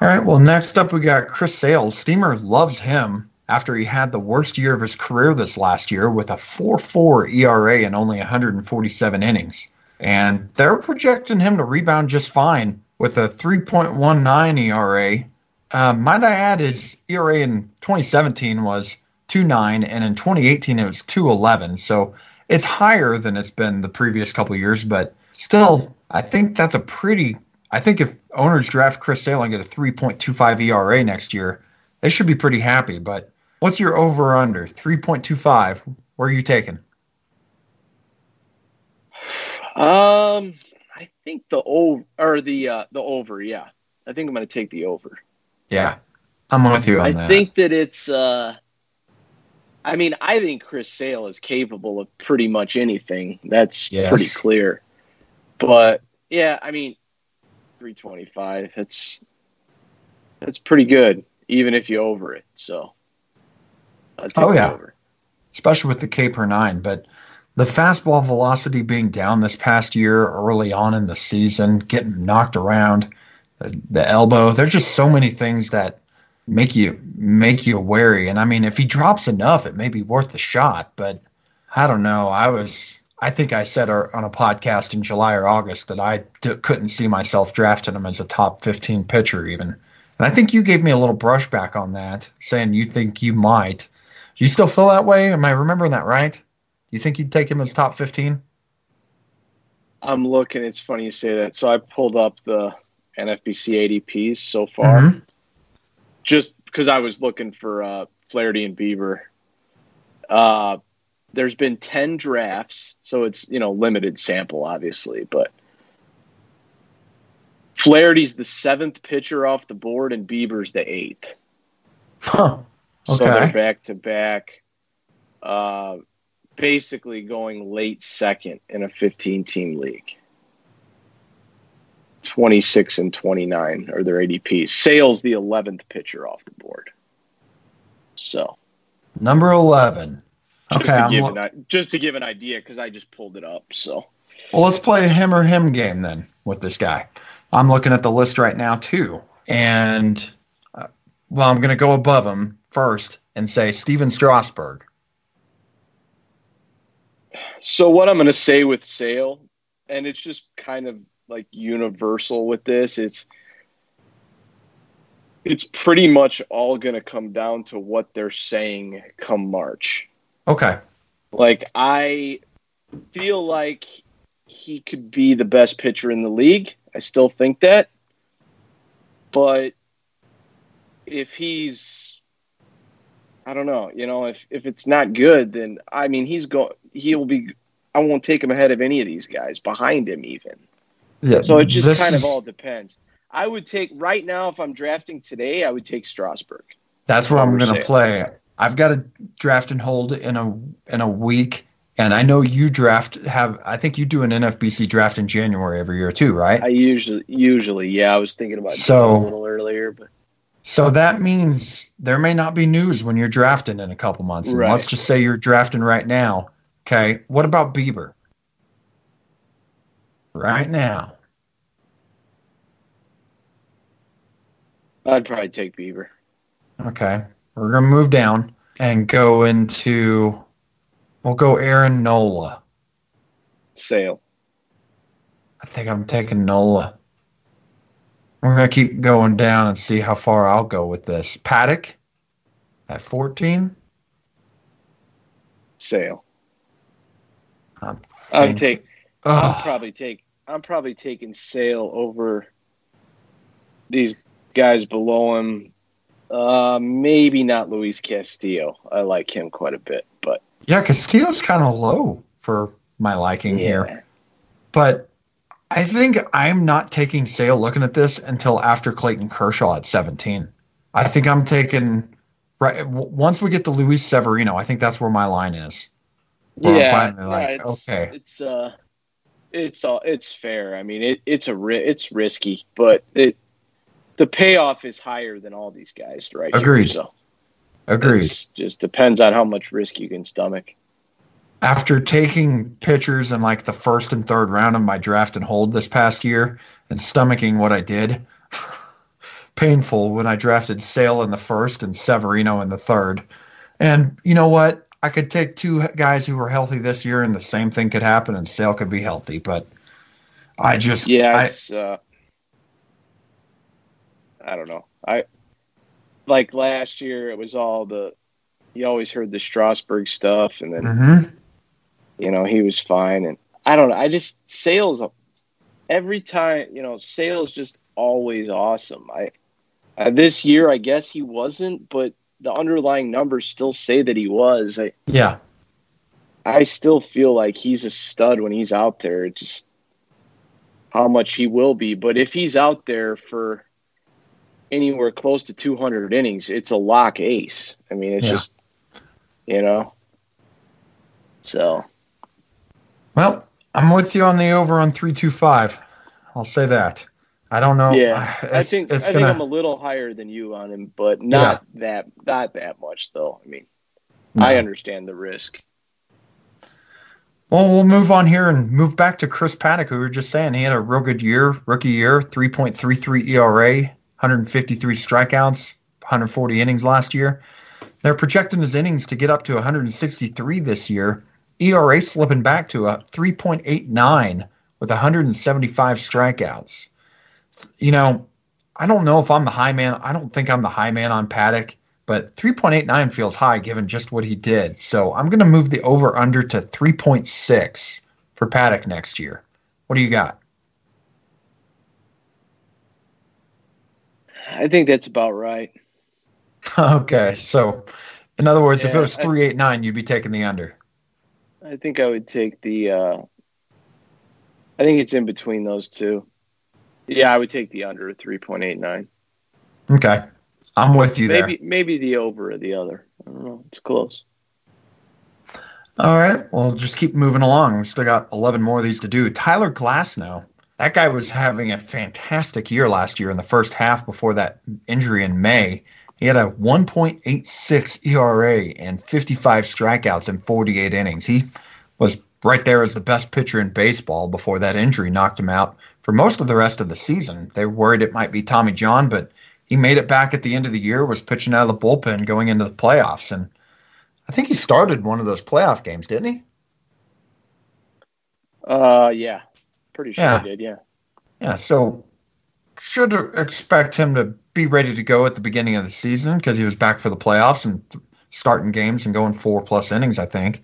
All right. Well, next up, we got Chris Sales. Steamer loves him after he had the worst year of his career this last year with a 4.4 ERA and only 147 innings. And they're projecting him to rebound just fine with a 3.19 ERA. Uh, might I add, his ERA in 2017 was 2.9, and in 2018 it was 2.11. So it's higher than it's been the previous couple years, but still, I think that's a pretty I think if owners draft Chris Sale and get a 3.25 ERA next year, they should be pretty happy. But what's your over under? 3.25. Where are you taking? um I think the over or the uh the over, yeah. I think I'm gonna take the over. Yeah, I'm with you on I that. think that it's. Uh, I mean, I think Chris Sale is capable of pretty much anything. That's Yes. pretty clear. But yeah, I mean, three twenty five. That's that's pretty good, even if you over it. So, Oh, yeah. over. especially with the K per nine. But the fastball velocity being down this past year, early on in the season, getting knocked around, the, elbow. There's just so many things that make you make you wary. And I mean, if he drops enough, it may be worth the shot. But I don't know. I was. I think I said on a podcast in July or August that I d- couldn't see myself drafting him as a top 15 pitcher, even. And I think you gave me a little brushback on that, saying you think you might. Do you still feel that way? Am I remembering that right? You think you'd take him as top 15? I'm looking. It's funny you say that. So I pulled up the NFBC ADPs so far, Mhm. just because I was looking for uh, Flaherty and Bieber. Uh, there's been ten drafts, so it's you know limited sample, obviously, but Flaherty's the seventh pitcher off the board, and Bieber's the eighth. Huh. So they're Okay. back to back. Uh, basically going late second in a 15 team league. 26 and 29 are their ADPs. Sale's the 11th pitcher off the board. So Number 11. just Okay. to give lo- an, just to give an idea because I just pulled it up. So well, let's play a him or him game then with this guy. I'm looking at the list right now, too. And, uh, well, I'm going to go above him first and say Stephen Strasburg. So what I'm going to say with Sale, and it's just kind of like universal with this, it's it's pretty much all going to come down to what they're saying come March. Okay. Like I feel like he could be the best pitcher in the league. I still think that. But if he's I don't know, you know, if if it's not good then I mean he's going he'll be I won't take him ahead of any of these guys behind him even. Yeah. So it just kind is- of all depends. I would take right now if I'm drafting today, I would take Strasburg. That's where I'm going to play. I've got a draft and hold in a in a week, and I know you draft have. I think you do an NFBC draft in January every year too, right? I usually usually yeah, I was thinking about So- a little earlier, but so that means there may not be news when you're drafting in a couple months. Right. Let's just say you're drafting right now. Okay. What about Bieber? Right now. I'd probably take Bieber. Okay. We're going to move down and go into, we'll go Aaron Nola. Sale. I think I'm taking Nola. We're going to keep going down and see how far I'll go with this. Paddack at 14. Sale. I'm I'd take. I'll probably take. I'm probably taking Sale over these guys below him. Uh, maybe not Luis Castillo. I like him quite a bit, but Yeah, Castillo's kind of low for my liking here. But I think I'm not taking Sale looking at this until after Clayton Kershaw at 17. I think I'm taking right once we get to Luis Severino. I think that's where my line is. Where I'm yeah. finally like, it's, okay. It's uh, it's all it's fair. I mean, it, it's a ri- it's risky, but it the payoff is higher than all these guys right here, Agreed. so Agreed. it's just depends on how much risk you can stomach. After taking pitchers in like the first and third round of my draft and hold this past year and stomaching what I did, <laughs> painful when I drafted Sale in the first and Severino in the third. And you know what? I could take two guys who were healthy this year, and the same thing could happen, and Sale could be healthy. But I just, Yeah, I, it's uh, I don't know. I like last year. It was all the you always heard the Strasburg stuff, and then Mhm. you know he was fine. And I don't know. I just Sale's every time. You know, Sale's just always awesome. I uh, this year I guess he wasn't, but the underlying numbers still say that he was. I yeah, I still feel like he's a stud when he's out there. It's just how much he will be. But if he's out there for anywhere close to 200 innings, it's a lock ace. I mean, it's Yeah. just, you know. So, well, I'm with you on the over on three two five. I'll say that. I don't know. yeah, <sighs> I think it's I gonna. think I'm a little higher than you on him, but not that not that much though. I mean, I understand the risk. Well, we'll move on here and move back to Chris Paddack, who we were just saying he had a real good year, rookie year, 3.33 ERA, 153 strikeouts, 140 innings last year. They're projecting his innings to get up to 163 this year. ERA slipping back to a 3.89 with 175 strikeouts. You know, I don't know if I'm the high man. I don't think I'm the high man on Paddack but 3.89 feels high given just what he did. So I'm going to move the over under to 3.6 for Paddack next year. What do you got? I think that's about right. <laughs> okay, so in other words, if it Yeah, was I- 3.89, you'd be taking the under. I think I would take the. Uh, I think it's in between those two. Yeah, I would take the under three point eight nine. Okay, I'm with you there. Maybe maybe the over or the other. I don't know. It's close. All right, well, just keep moving along. We still got 11 more of these to do. Tyler Glasnow. That guy was having a fantastic year last year in the first half before that injury in May. He had a 1.86 ERA and 55 strikeouts in 48 innings. He was right there as the best pitcher in baseball before that injury knocked him out for most of the rest of the season. They were worried it might be Tommy John, but he made it back at the end of the year, was pitching out of the bullpen going into the playoffs. And I think he started one of those playoff games, didn't he? Uh, yeah, pretty sure Yeah. I did. Yeah. Yeah, so should expect him to be ready to go at the beginning of the season because he was back for the playoffs and th- starting games and going four plus innings, I think.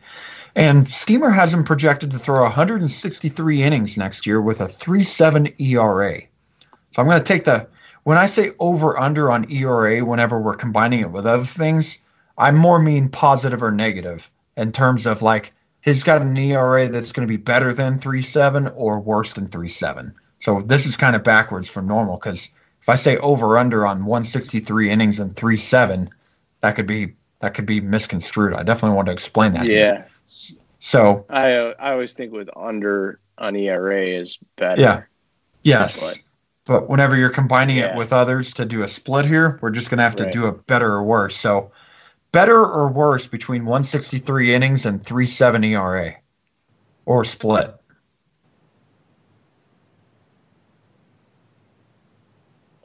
And Steamer has him projected to throw 163 innings next year with a 3.7 ERA. So I'm going to take the when I say over under on ERA whenever we're combining it with other things, I more mean positive or negative in terms of like he's got an ERA that's going to be better than 3.7 or worse than 3.7. So this is kind of backwards from normal because if I say over under on 163 innings and 3.7, that could be that could be misconstrued. I definitely want to explain that. Yeah. So I I always think with under an ERA is better. Yeah. Yes. But, but whenever you're combining yeah. it with others to do a split here, we're just going to have to right. do a better or worse. So better or worse between 163 innings and 370 ERA or split.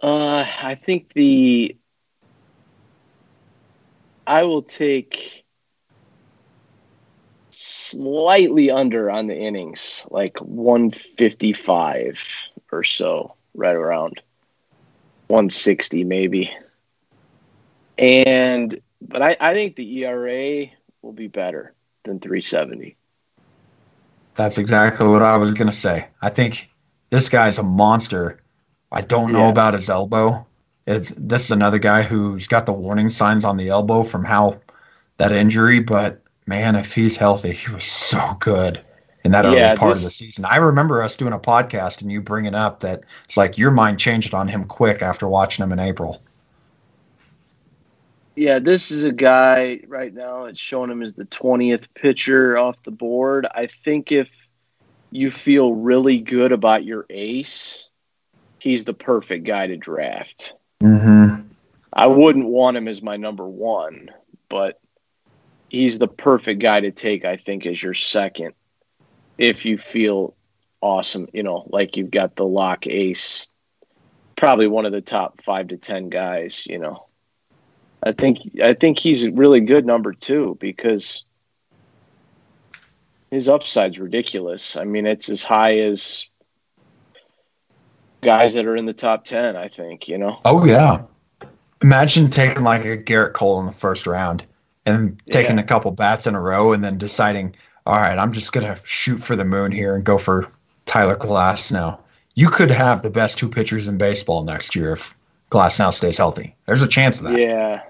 Uh, I think the I will take slightly under on the innings, like 155 or so, right around 160 maybe. And but I, I think the ERA will be better than 370. That's exactly what I was going to say. I think this guy's a monster. I don't know Yeah. about his elbow. It's this is another guy who's got the warning signs on the elbow from how that injury, but man, if he's healthy, he was so good in that early Yeah, part of the season. I remember us doing a podcast and you bringing up that it's like your mind changed on him quick after watching him in April. Yeah, this is a guy right now It's showing him as the 20th pitcher off the board. I think if you feel really good about your ace, he's the perfect guy to draft. Mm-hmm. I wouldn't want him as my number one, but he's the perfect guy to take, I think, as your second if you feel awesome, you know, like you've got the lock ace, probably one of the top five to ten guys, you know. I think I think he's a really good number two because his upside's ridiculous. I mean, it's as high as guys that are in the top ten, I think, you know. Oh yeah. Imagine taking like a Gerrit Cole in the first round and taking Yeah. a couple bats in a row and then deciding, all right, I'm just gonna shoot for the moon here and go for Tyler Glasnow. You could have the best two pitchers in baseball next year if Glasnow stays healthy. There's a chance of that. Yeah.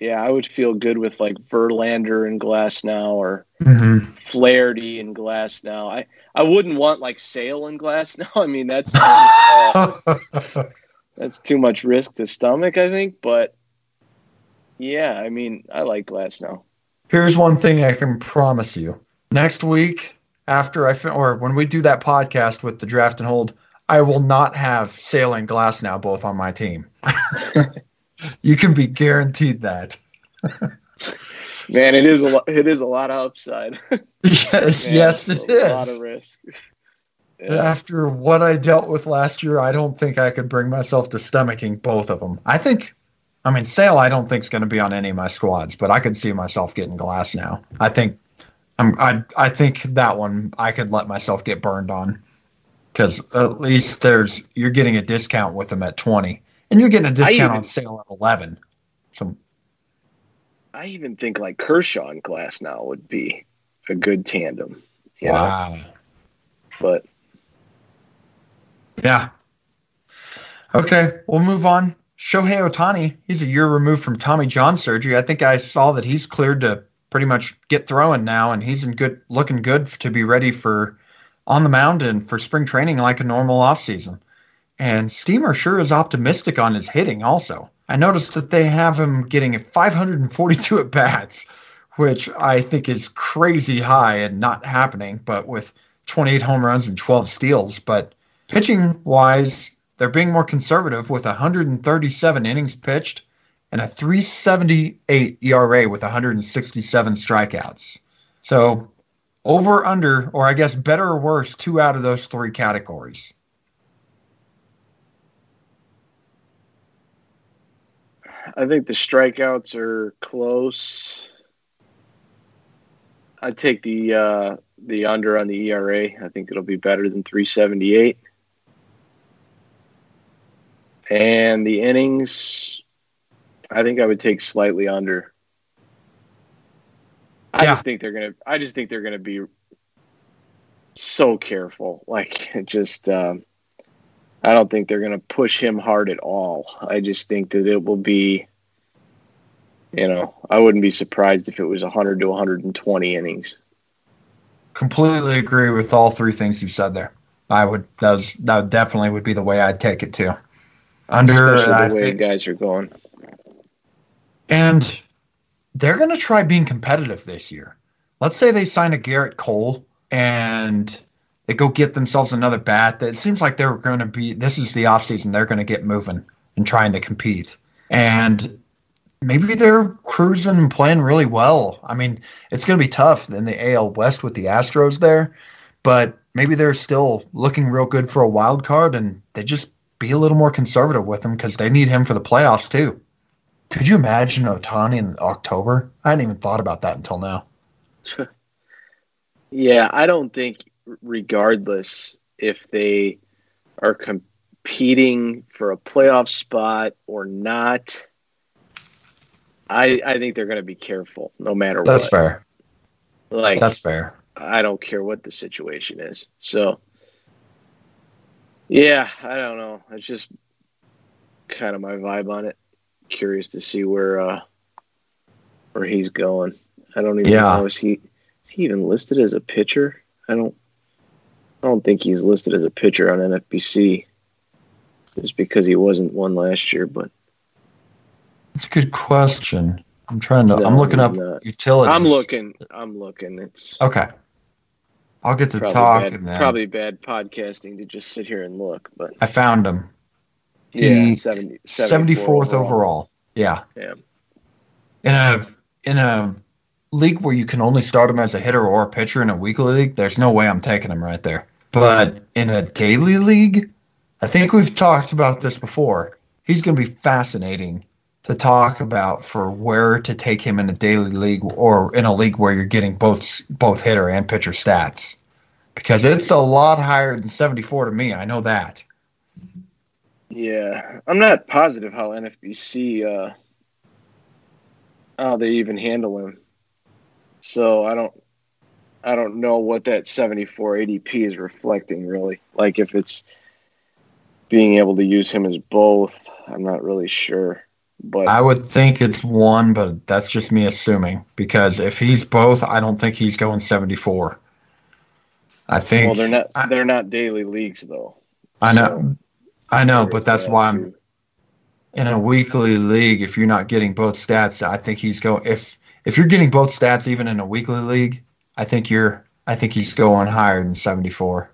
Yeah, I would feel good with like Verlander and Glasnow or Mhm. Flaherty and Glasnow. I, I wouldn't want like Sale and Glass <laughs> now. I mean that's <laughs> uh, that's too much risk to stomach, I think. But yeah, I mean I like Glasnow. Here's one thing I can promise you. Next week, after I fin- or when we do that podcast with the draft and hold, I will not have Sale and Glasnow both on my team. <laughs> you can be guaranteed that. Man, it is a lot. It is a lot of upside. <laughs> Yes, Man, yes, it a lot of risk. Yeah. After what I dealt with last year, I don't think I could bring myself to stomaching both of them. I think, I mean, Sale, I don't think is going to be on any of my squads, but I could see myself getting Glasnow. I think, I'm, I, I think that one I could let myself get burned on, because at least there's you're getting a discount with them at twenty, and you're getting a discount even- on Sale at eleven. So I even think like Kershaw and Glasnow would be a good tandem. You know? wow, But Yeah. Okay, we'll move on. Shohei Ohtani, he's a year removed from Tommy John surgery. I think I saw that he's cleared to pretty much get throwing now, and he's in good, looking good to be ready for on the mound and for spring training like a normal offseason. And Steamer sure is optimistic on his hitting also. I noticed that they have him getting 542 at bats, which I think is crazy high and not happening, but with 28 home runs and 12 steals. But pitching wise, they're being more conservative with 137 innings pitched and a 378 ERA with 167 strikeouts. So over under, or I guess better or worse, two out of those three categories. I think the strikeouts are close. I'd take the uh, the under on the ERA. I think it'll be better than 378. And the innings, I think I would take slightly under. I Yeah. just think they're gonna. I just think they're gonna be so careful. <laughs> Like just. Um, I don't think they're going to push him hard at all. I just think that it will be, you know, I wouldn't be surprised if it was 100 to 120 innings. Completely agree with all three things you said there. I would that was that definitely would be the way I'd take it too. Under Especially I the way think, guys are going. and they're going to try being competitive this year. Let's say they sign a Gerrit Cole and they go get themselves another bat. It seems like they're going to be this is the offseason. They're going to get moving and trying to compete. And maybe they're cruising and playing really well. I mean, it's going to be tough in the AL West with the Astros there, but maybe they're still looking real good for a wild card and they just be a little more conservative with him because they need him for the playoffs too. Could you imagine Ohtani in October? I hadn't even thought about that until now. <laughs> yeah, I don't think, regardless if they are competing for a playoff spot or not, I I think they're going to be careful no matter That's what. fair. Like That's fair. I don't care what the situation is. So, yeah, I don't know. It's just kind of my vibe on it. Curious to see where uh where he's going. I don't even Yeah. know is he is he even listed as a pitcher? I don't I don't think he's listed as a pitcher on NFBC. Just because he wasn't one last year, but That's a good question. I'm trying to. No, I'm looking up not. utilities. I'm looking. I'm looking. It's Okay. I'll get to probably talk bad, and then probably bad podcasting to just sit here and look, but I found him. yeah, He- 70, 74th overall. Yeah. Yeah. In a in a league where you can only start him as a hitter or a pitcher in a weekly league, there's no way I'm taking him right there. But in a daily league, I think we've talked about this before. He's going to be fascinating to talk about for where to take him in a daily league or in a league where you're getting both both hitter and pitcher stats. Because it's a lot higher than 74 to me. I know that. Yeah, I'm not positive how NFBC uh, how they even handle him. So I don't I don't know what that 74 ADP is reflecting really. Like if it's being able to use him as both, I'm not really sure. But I would think it's one, but that's just me assuming. Because if he's both, I don't think he's going 74. I think. well, they're not I- they're not daily leagues though. I know. I know, but that's why I'm in a weekly league. If you're not getting both stats, I think he's going. If if you're getting both stats, even in a weekly league, I think you're. I think he's going higher than 74.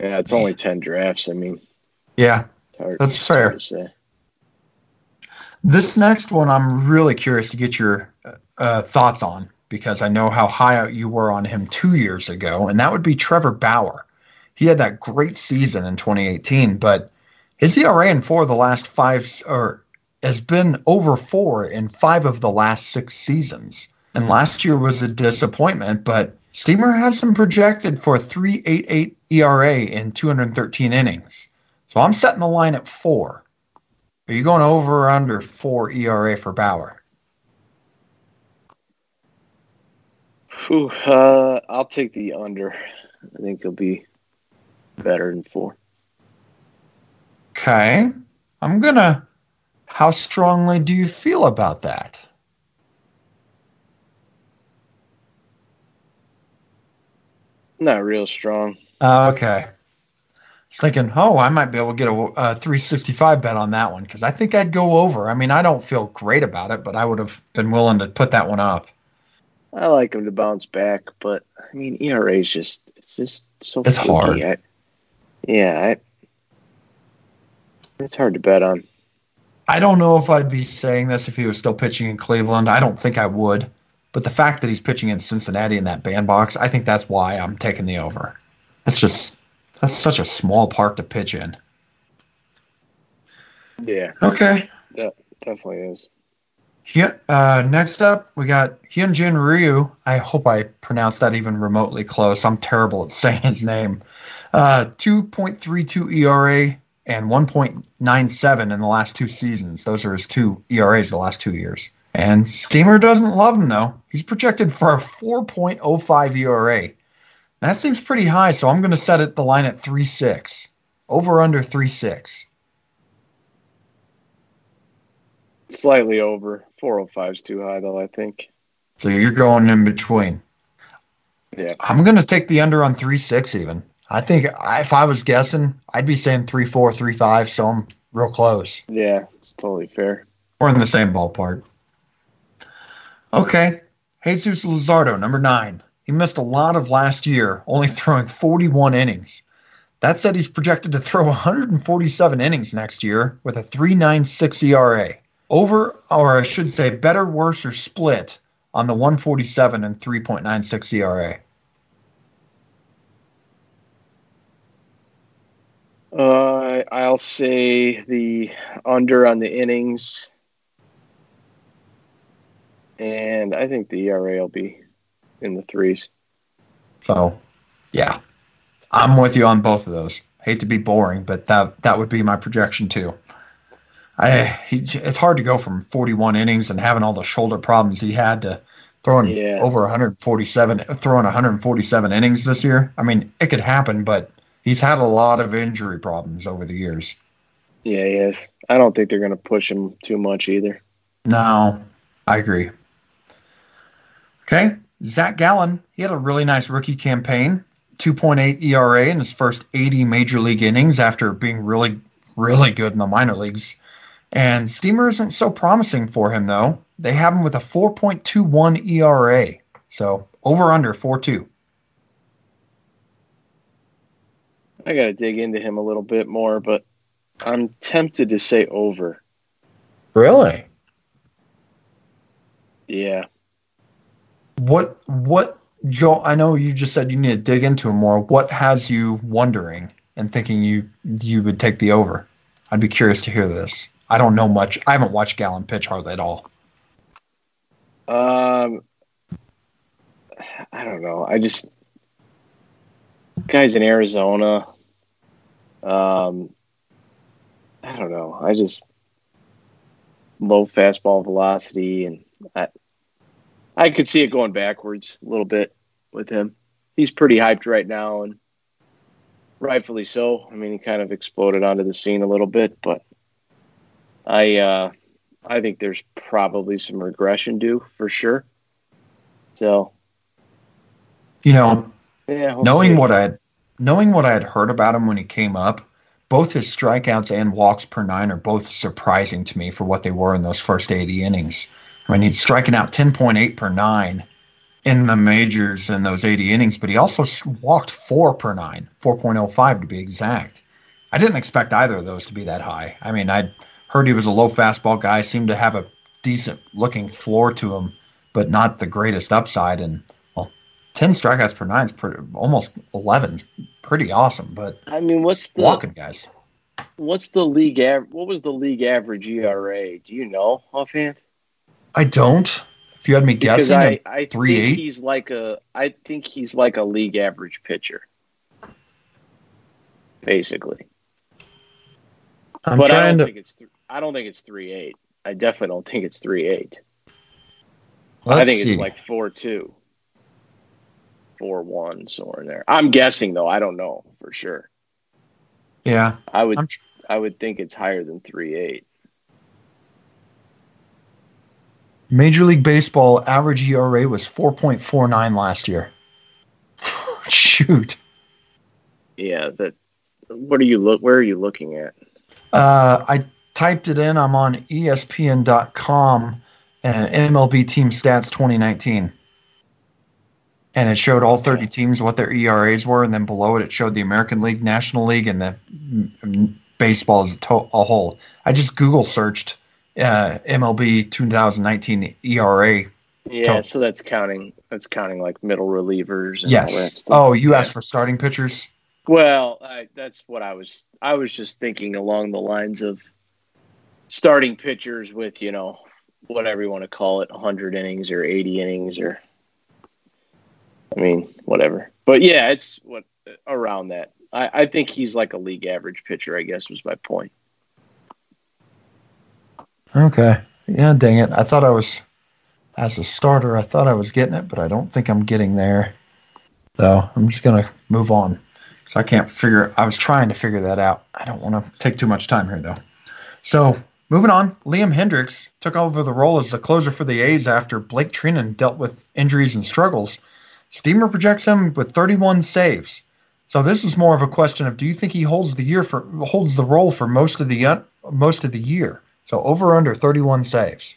Yeah, it's only 10 drafts. I mean, Yeah, That's fair. This next one, I'm really curious to get your uh, thoughts on because I know how high out you were on him two years ago, and that would be Trevor Bauer. He had that great season in 2018, but his ERA in four of the last five, or has been over four in five of the last six seasons. And last year was a disappointment, but Steamer has him projected for a 3.88 ERA in 213 innings. So I'm setting the line at four. Are you going over or under four ERA for Bauer? Whew, uh, I'll take the under. I think they'll be better than four. Okay. I'm going to. How strongly do you feel about that? Not real strong. Uh, okay. Thinking, oh, I might be able to get a, a 365 bet on that one because I think I'd go over. I mean, I don't feel great about it, but I would have been willing to put that one up. I like him to bounce back, but I mean ERA is just it's just so It's hard. I, yeah, I, it's hard to bet on. I don't know if I'd be saying this if he was still pitching in Cleveland. I don't think I would. But the fact that he's pitching in Cincinnati in that bandbox, I think that's why I'm taking the over. That's just that's such a small park to pitch in. Yeah, Okay. Yeah, definitely is. Yeah. Uh, next up, we got Hyunjin Ryu. I hope I pronounced that even remotely close. I'm terrible at <laughs> saying his name. Uh, 2.32 ERA and 1.97 in the last two seasons. Those are his two ERAs the last two years. And Steamer doesn't love him though. He's projected for a 4.05 ERA. That seems pretty high, so I'm going to set it the line at three six, Over under three six. Slightly over. Four oh five is too high though. I think. So you're going in between. Yeah. I'm going to take the under on three six even. I think I, if I was guessing, I'd be saying 3.4, 3.5, so I'm real close. Yeah, it's totally fair. We're in the same ballpark. Okay. Jesus Luzardo, number nine. He missed a lot of last year, only throwing 41 innings. That said, he's projected to throw 147 innings next year with a 3.96 ERA. Over, or I should say, better, worse, or split on the 147 and 3.96 ERA. Uh, I'll say the under on the innings, and I think the ERA will be in the threes. So, yeah, I'm with you on both of those. Hate to be boring, but that that would be my projection too. I he, it's hard to go from 41 innings and having all the shoulder problems he had to throwing Yeah. over 147 throwing 147 innings this year. I mean, it could happen, but he's had a lot of injury problems over the years. Yeah, yeah. I don't think they're going to push him too much either. No, I agree. Okay, Zach Gallen, he had a really nice rookie campaign, 2.8 ERA in his first 80 major league innings after being really, really good in the minor leagues. And Steamer isn't so promising for him, though. They have him with a 4.21 ERA. So over under 4.2. I got to dig into him a little bit more, but I'm tempted to say over. Really? Yeah. What, what, Joe, I know you just said you need to dig into him more. What has you wondering and thinking you you would take the over? I'd be curious to hear this. I don't know much. I haven't watched Gallen pitch hardly at all. Um, I don't know. I just guys in Arizona. Um, I don't know. I just low fastball velocity, and I I could see it going backwards a little bit with him. He's pretty hyped right now, and rightfully so. I mean, he kind of exploded onto the scene a little bit, but I uh, I think there's probably some regression due for sure. So You know, yeah, we'll knowing see. what I knowing what I had heard about him when he came up, both his strikeouts and walks per nine are both surprising to me for what they were in those first 80 innings. I mean, he's striking out 10.8 per nine in the majors in those 80 innings, but he also walked four per nine, 4.05 to be exact. I didn't expect either of those to be that high. I mean, I'd heard he was a low fastball guy, seemed to have a decent looking floor to him, but not the greatest upside. And well, 10 strikeouts per nine is pretty, almost 11 is pretty awesome, but I mean, what's the walking guys. what's the league av- What was the league average ERA? Do you know offhand? I don't. If you had me Because guessing, I, I three think eight? he's like a I think he's like a league average pitcher, basically. I'm but I trying don't to. think it's th- I don't think it's three eight. I definitely don't think it's three eight. I think see. it's like four two, four one, somewhere in there. I'm guessing though. I don't know for sure. yeah, I would tr- I would think it's higher than three eight. Major League Baseball average ERA was 4.49 last year. <laughs> Shoot. Yeah. That. What are you look? Where are you looking at? Uh, I typed it in. I'm on ESPN.com and MLB Team Stats 2019. And it showed all 30 teams what their ERAs were. And then below it, it showed the American League, National League, and the mm, mm, baseball as a, to- a whole. I just Google searched uh, MLB 2019 ERA. Yeah. Totals. So that's counting. That's counting like middle relievers. And all that Yes. Oh, you Yeah. asked for starting pitchers? Well, I, that's what I was. I was just thinking along the lines of starting pitchers with you know whatever you want to call it, 100 innings or 80 innings or. I mean, whatever. But yeah, it's what around that. I, I think he's like a league average pitcher. I guess was my point. Okay. Yeah, dang it. I thought I was, as a starter, I thought I was getting it, but I don't think I'm getting there. So I'm just going to move on. Because I can't figure, I was trying to figure that out. I don't want to take too much time here, though. So moving on, Liam Hendriks took over the role as the closer for the A's after Blake Treinen dealt with injuries and struggles. Steamer projects him with 31 saves. So this is more of a question of do you think he holds the year for holds the role for most of the uh, most of the year? So over or under 31 saves.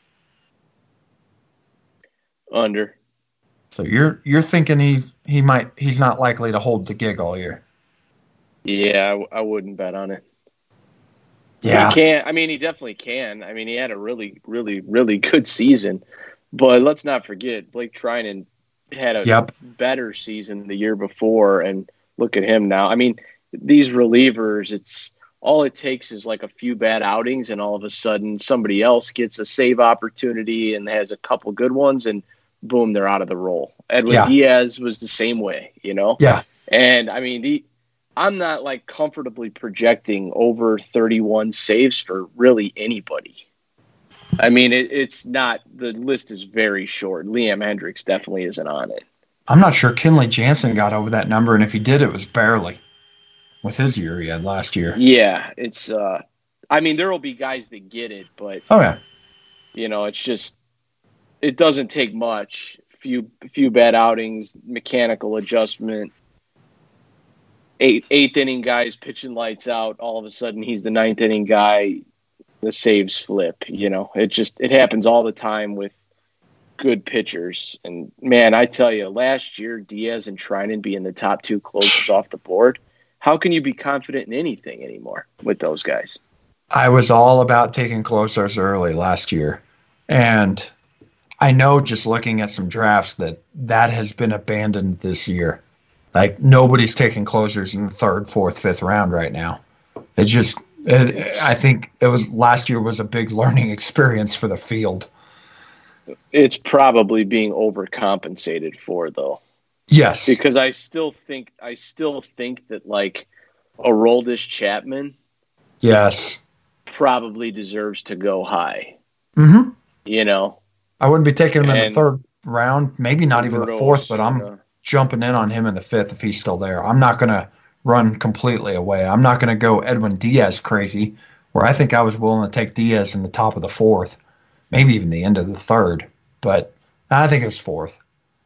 Under. So you're you're thinking he he might he's not likely to hold the gig all year. Yeah, I, w- I wouldn't bet on it. Yeah. He can. I mean, he definitely can. I mean, he had a really, really, really good season. But let's not forget, Blake Treinen had a Yep. better season the year before, and look at him now. I mean, these relievers, it's all it takes is like a few bad outings, and all of a sudden somebody else gets a save opportunity and has a couple good ones, and boom, they're out of the role. Edwin Yeah. Diaz was the same way, you know. Yeah. And I mean, the, I'm not like comfortably projecting over 31 saves for really anybody. I mean, it, it's not. The list is very short. Liam Hendriks definitely isn't on it. I'm not sure Kenley Jansen got over that number, and if he did, it was barely with his year he had last year. Yeah, it's. uh I mean, there will be guys that get it, but Oh yeah, you know, it's just it doesn't take much. Few few bad outings, mechanical adjustment. Eight eighth inning guys pitching lights out. All of a sudden, he's the ninth inning guy. The saves flip. You know, it just it happens all the time with good pitchers. And man, I tell you, last year Diaz and Treinen being the top two closers off the board. How can you be confident in anything anymore with those guys? I was all about taking closers early last year, and I know just looking at some drafts that that has been abandoned this year. Like nobody's taking closers in the third, fourth, fifth round right now. It just, it, I think it was last year was a big learning experience for the field. It's probably being overcompensated for though. Yes, because I still think I still think that like Aroldis Chapman yes. probably deserves to go high. hmm You know, I wouldn't be taking him in the third round, maybe not even the fourth, but I'm jumping in on him in the fifth if he's still there. I'm not going to run completely away. I'm not going to go Edwin Diaz crazy, where I think I was willing to take Diaz in the top of the fourth, maybe even the end of the third, but I think it was fourth.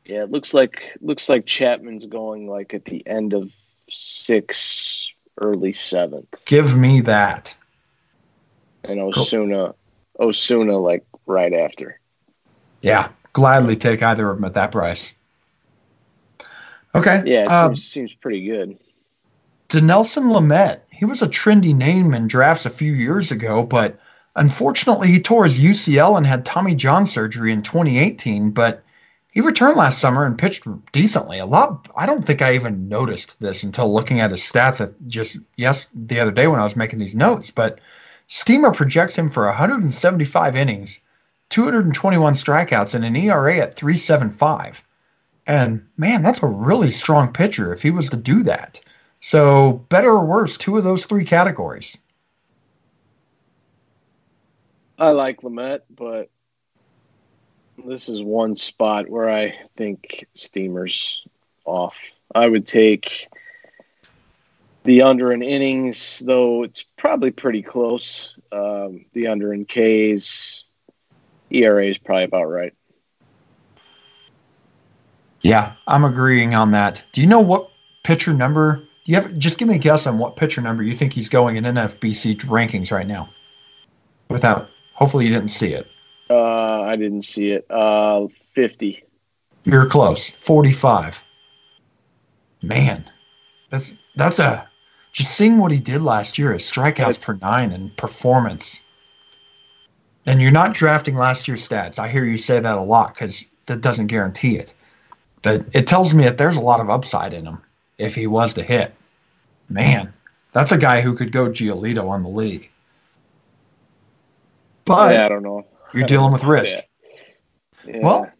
Yeah. It looks like looks like Chapman's going like at the end of six, early seventh, Give me that. and Osuna Osuna like right after. Yeah, gladly take either of them at that price. Okay. Yeah, it um, seems, seems pretty good. Dinelson Lamet, he was a trendy name in drafts a few years ago, but unfortunately he tore his UCL and had Tommy John surgery in 2018. But he returned last summer and pitched decently. A lot. I don't think I even noticed this until looking at his stats at just yes the other day when I was making these notes. But Steamer projects him for 175 innings, 221 strikeouts, and an ERA at 3.75. And man, that's a really strong pitcher if he was to do that. So, better or worse, two of those three categories. I like Lamet, but this is one spot where I think Steamer's off. I would take the under in innings, though it's probably pretty close. Um, the under in Ks, ERA is probably about right. Yeah, I'm agreeing on that. Do you know what pitcher number? You have just give me a guess on what pitcher number you think he's going in NFBC rankings right now. Without, hopefully, you didn't see it. Uh, I didn't see it. Uh, 50. You're close. 45. Man, that's that's a just seeing what he did last year, his strikeouts That's- per nine and performance. And you're not drafting last year's stats. I hear you say that a lot because that doesn't guarantee it. But it tells me that there's a lot of upside in him if he was to hit. Man, that's a guy who could go Giolito on the league. But yeah, I don't know. You're dealing with risk. Yeah. Well,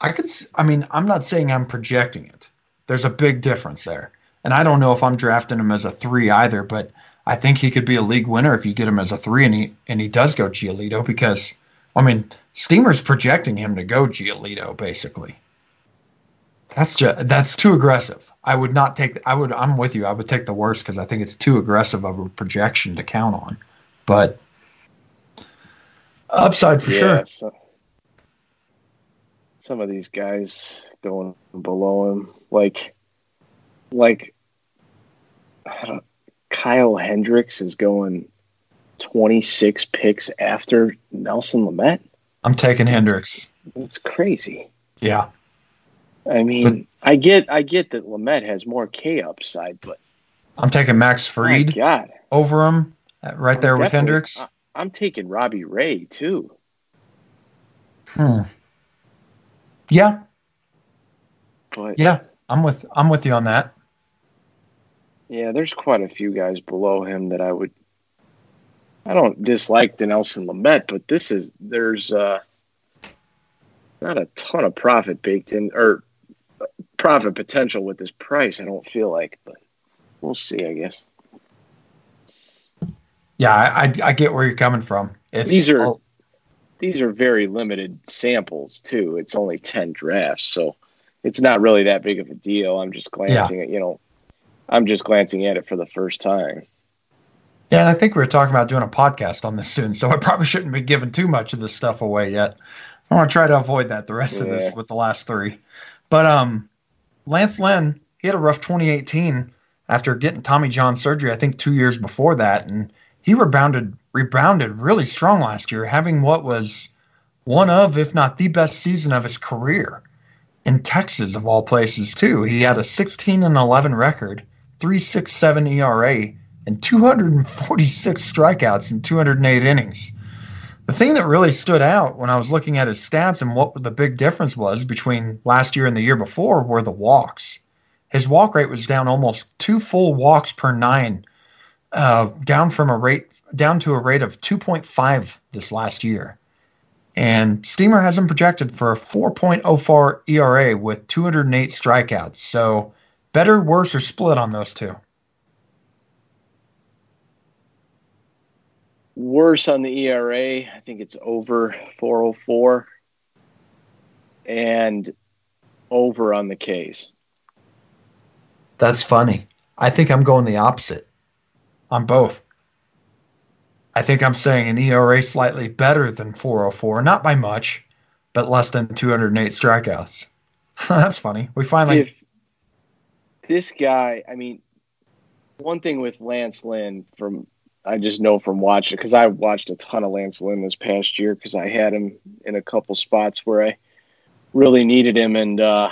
I could. I mean, I'm not saying I'm projecting it. There's a big difference there, and I don't know if I'm drafting him as a three either. But I think he could be a league winner if you get him as a three, and he and he does go Giolito because, I mean, Steamer's projecting him to go Giolito basically. That's just that's too aggressive. I would not take. I would. I'm with you. I would take the worst because I think it's too aggressive of a projection to count on. But upside for Yeah, sure. so- some of these guys going below him, like, like Kyle Hendricks is going 26 picks after Nelson Lamet. I'm taking Hendricks. It's crazy. Yeah. I mean, I get, I get that Lamet has more K upside, but I'm taking Max Fried God, over him, uh, right there with. Hendricks. I'm taking Robbie Ray too. Hmm. Yeah, But yeah, I'm with I'm with you on that. Yeah, there's quite a few guys below him that I would. I don't dislike Dinelson Lamet, but this is there's uh, not a ton of profit baked in or profit potential with this price. I don't feel like, but we'll see. I guess. Yeah, I, I get where you're coming from. It's, these are these are very limited samples too. It's only ten drafts, so it's not really that big of a deal. I'm just glancing yeah. at you know, I'm just glancing at it for the first time. Yeah, and I think we were talking about doing a podcast on this soon, <laughs> so I probably shouldn't be giving too much of this stuff away yet. I want to try to avoid that the rest yeah. of this with the last three. But um, Lance Lynn, he had a rough 2018 after getting Tommy John surgery. I think two years before that, and he rebounded rebounded really strong last year, having what was one of, if not the best season of his career in Texas, of all places. Too, he had a 16 and 11 record, 3.67 ERA, and 246 strikeouts in 208 innings. The thing that really stood out when I was looking at his stats and what the big difference was between last year and the year before were the walks. His walk rate was down almost two full walks per nine, uh, down from a rate down to a rate of 2.5 this last year. And Steamer has him projected for a 4.04 ERA with 208 strikeouts. So better, worse, or split on those two? worse on the ERA. I think it's over 404 and over on the Ks. That's funny. I think I'm going the opposite on both. I think I'm saying an ERA slightly better than 404, not by much, but less than 208 strikeouts. <laughs> That's funny. We finally. If this guy, I mean, one thing with Lance Lynn from I just know from watching because I watched a ton of Lance Lynn this past year because I had him in a couple spots where I really needed him, and uh,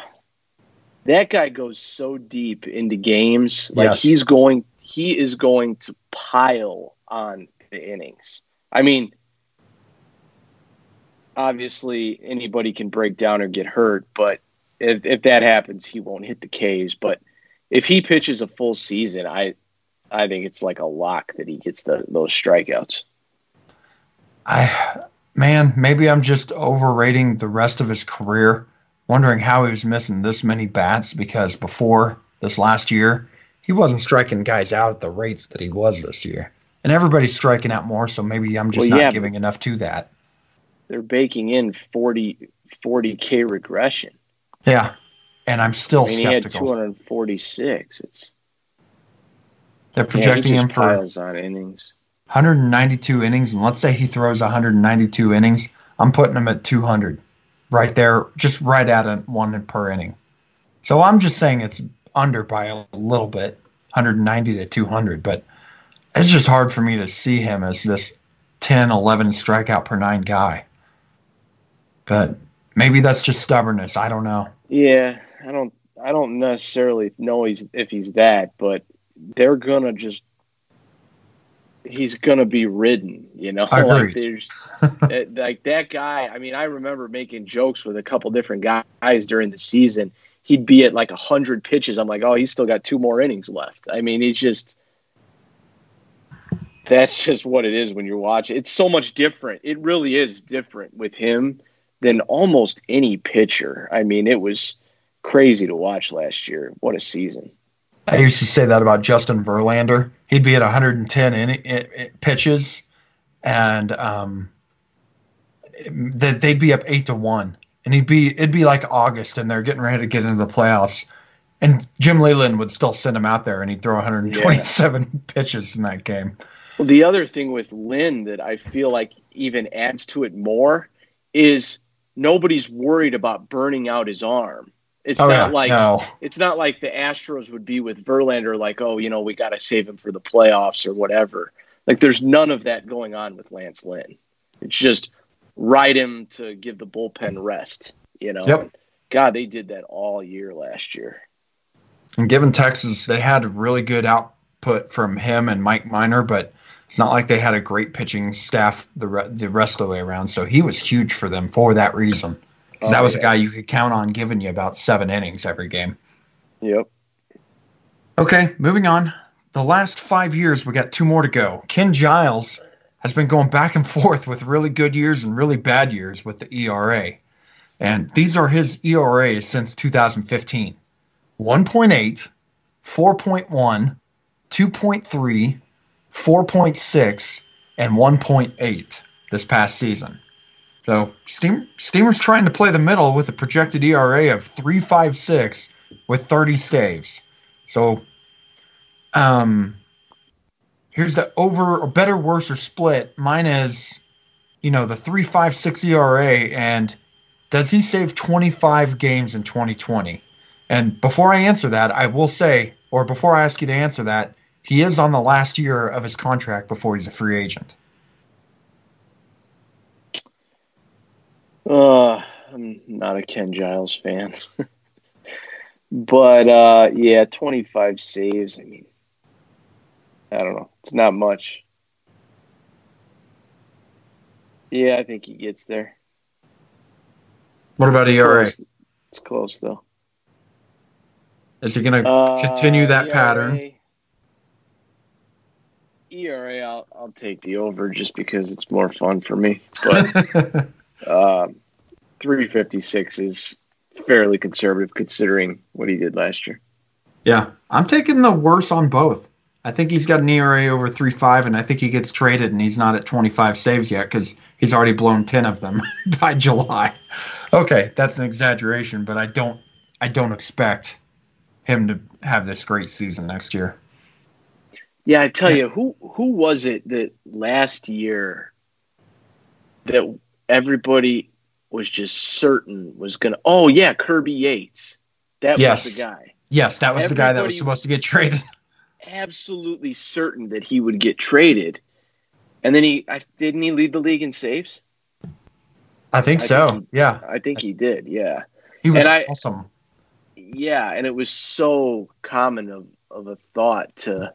that guy goes so deep into games. Like yes. he's going, he is going to pile on the innings. I mean, obviously anybody can break down or get hurt, but if if that happens, he won't hit the K's. But if he pitches a full season, I I think it's like a lock that he gets the, those strikeouts. I man, maybe I'm just overrating the rest of his career, wondering how he was missing this many bats because before this last year, he wasn't striking guys out at the rates that he was this year. And everybody's striking out more, so maybe I'm just well, not giving enough to that. They're baking in 40 40k regression. Yeah. And I'm still I mean, skeptical. He had 246. It's they're projecting yeah, him for on innings. 192 innings, and let's say he throws 192 innings. I'm putting him at 200, right there, just right at a one per inning. So I'm just saying it's under by a little bit, 190 to 200. But it's just hard for me to see him as this 10, 11 strikeout per nine guy. But maybe that's just stubbornness. I don't know. Yeah, I don't. I don't necessarily know he's if he's that, but they're gonna just he's gonna be ridden, you know. <laughs> like there's eh, like that guy. I mean, I remember making jokes with a couple different guys during the season. He'd be at like a hundred pitches. I'm like, oh, he's still got two more innings left. I mean, he's just that's just what it is when you're watching. It's so much different. It really is different with him than almost any pitcher. I mean, it was crazy to watch last year. What a season. I used to say that about Justin Verlander. He'd be at 110 in, in, in pitches, and um, they'd be up eight to one, and he'd be it'd be like August, and they're getting ready to get into the playoffs, and Jim Leyland would still send him out there, and he'd throw 127 yeah. <laughs> pitches in that game. Well, the other thing with Lynn that I feel like even adds to it more is nobody's worried about burning out his arm. It's oh, not yeah. like no. it's not like the Astros would be with Verlander, like, oh, you know, we got to save him for the playoffs or whatever. Like, there's none of that going on with Lance Lynn. It's just ride him to give the bullpen rest. You know, yep. God, they did that all year last year. And given Texas, they had a really good output from him and Mike Minor, but it's not like they had a great pitching staff the re- the rest of the way around. So he was huge for them for that reason. Oh, that was yeah. a guy you could count on giving you about seven innings every game. Yep. Okay, moving on. the last five years, we got two more to go. Ken Giles has been going back and forth with really good years and really bad years with the ERA. And these are his ERAs since 2015 1.8, 4.1, 2.3, 4.6, and 1.8 this past season. So Steam, Steamer's trying to play the middle with a projected ERA of 3.56 with 30 saves. So um, here's the over or better, worse, or split. Mine is, you know, the 3.56 ERA and does he save 25 games in 2020? And before I answer that, I will say, or before I ask you to answer that, he is on the last year of his contract before he's a free agent. Uh, I'm not a Ken Giles fan. <laughs> but uh, yeah, 25 saves. I mean, I don't know. It's not much. Yeah, I think he gets there. What about ERA? Close. It's close though. Is he going to Uh, continue that ERA pattern? ERA, I'll I'll take the over just because it's more fun for me. But <laughs> um, 356 is fairly conservative considering what he did last year. yeah, I'm taking the worse on both. I think he's got an ERA over 3.5, and I think he gets traded, and he's not at 25 saves yet because he's already blown 10 of them <laughs> by July. Okay, that's an exaggeration, but I don't, I don't expect him to have this great season next year. Yeah, I tell you, who who was it that last year that everybody was just certain was gonna? Oh yeah, Kirby Yates. That Yes. was the guy. Yes, that was the guy that was supposed to get traded. Absolutely certain that he would get traded, and then he I, didn't he lead the league in saves? I think I so. think yeah, I think he did. Yeah. he was I- awesome. Yeah, and it was so common of, of a thought to.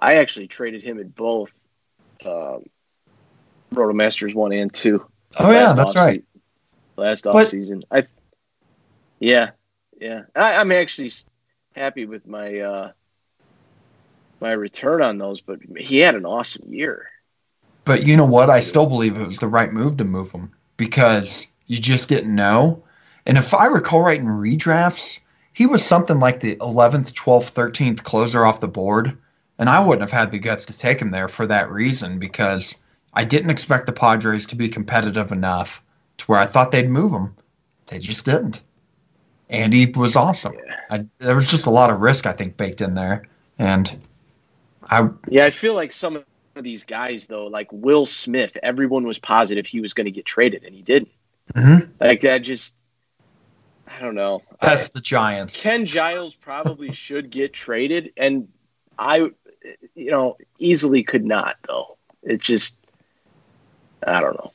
I actually traded him at both um, Rotomasters one and two. Oh yeah, that's right. last off season, I. Yeah, yeah, I, I'm actually happy with my uh, my return on those, but he had an awesome year. But you know what? I still believe it was the right move to move him because you just didn't know. And if I recall right in redrafts, he was something like the 11th, 12th, 13th closer off the board. And I wouldn't have had the guts to take him there for that reason because I didn't expect the Padres to be competitive enough to where I thought they'd move him. They just didn't. And he was awesome. Yeah. I, there was just a lot of risk, I think, baked in there. And I, Yeah, I feel like some of these guys though, like Will Smith, everyone was positive he was going to get traded, and he didn't. Mhm. Like that, just I don't know. that's the Giants. Ken Giles probably <laughs> should get traded, and I, you know, easily could not though. It's just I don't know.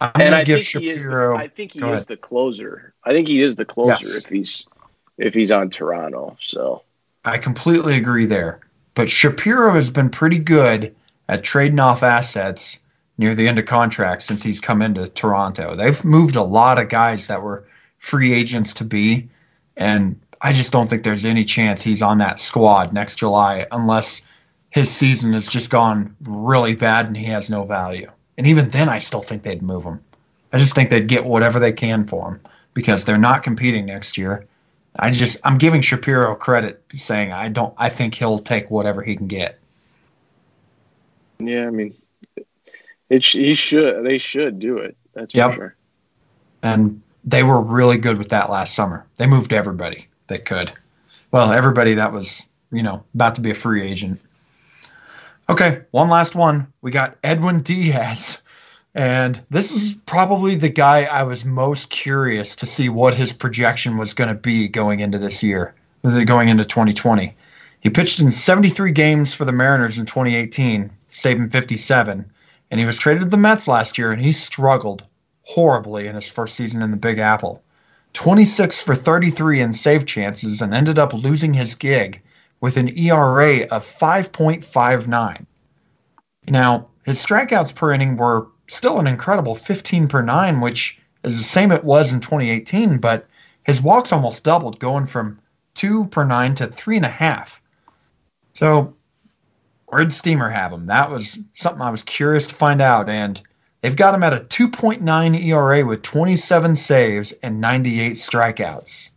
I'm and I give think he is. The, I think he is ahead. the closer. I think he is the closer Yes. if he's if he's on Toronto. So I completely agree there. But Shapiro has been pretty good at trading off assets near the end of contract since he's come into Toronto. They've moved a lot of guys that were free agents to be, and I just don't think there's any chance he's on that squad next July unless his season has just gone really bad and he has no value. And even then, I still think they'd move him. I just think they'd get whatever they can for him because they're not competing next year. I just I'm giving Shapiro credit saying I don't I think he'll take whatever he can get. yeah, I mean, it sh- he should. They should do it. That's Yep. for sure. And they were really good with that last summer. They moved everybody they could. Well, everybody that was, you know, about to be a free agent. Okay, one last one. We got Edwin Diaz. And this is probably the guy I was most curious to see what his projection was going to be going into this year, uh, going into 2020. He pitched in 73 games for the Mariners in 2018, saving 57. And he was traded to the Mets last year, and he struggled horribly in his first season in the Big Apple. 26 for 33 in save chances and ended up losing his gig with an ERA of 5.59. Now, his strikeouts per inning were still an incredible 15 per 9, which is the same it was in 2018, but his walks almost doubled, going from 2 per 9 to 3.5. So where'd Steamer have him? That was something I was curious to find out. And they've got him at a 2.9 ERA with 27 saves and 98 strikeouts.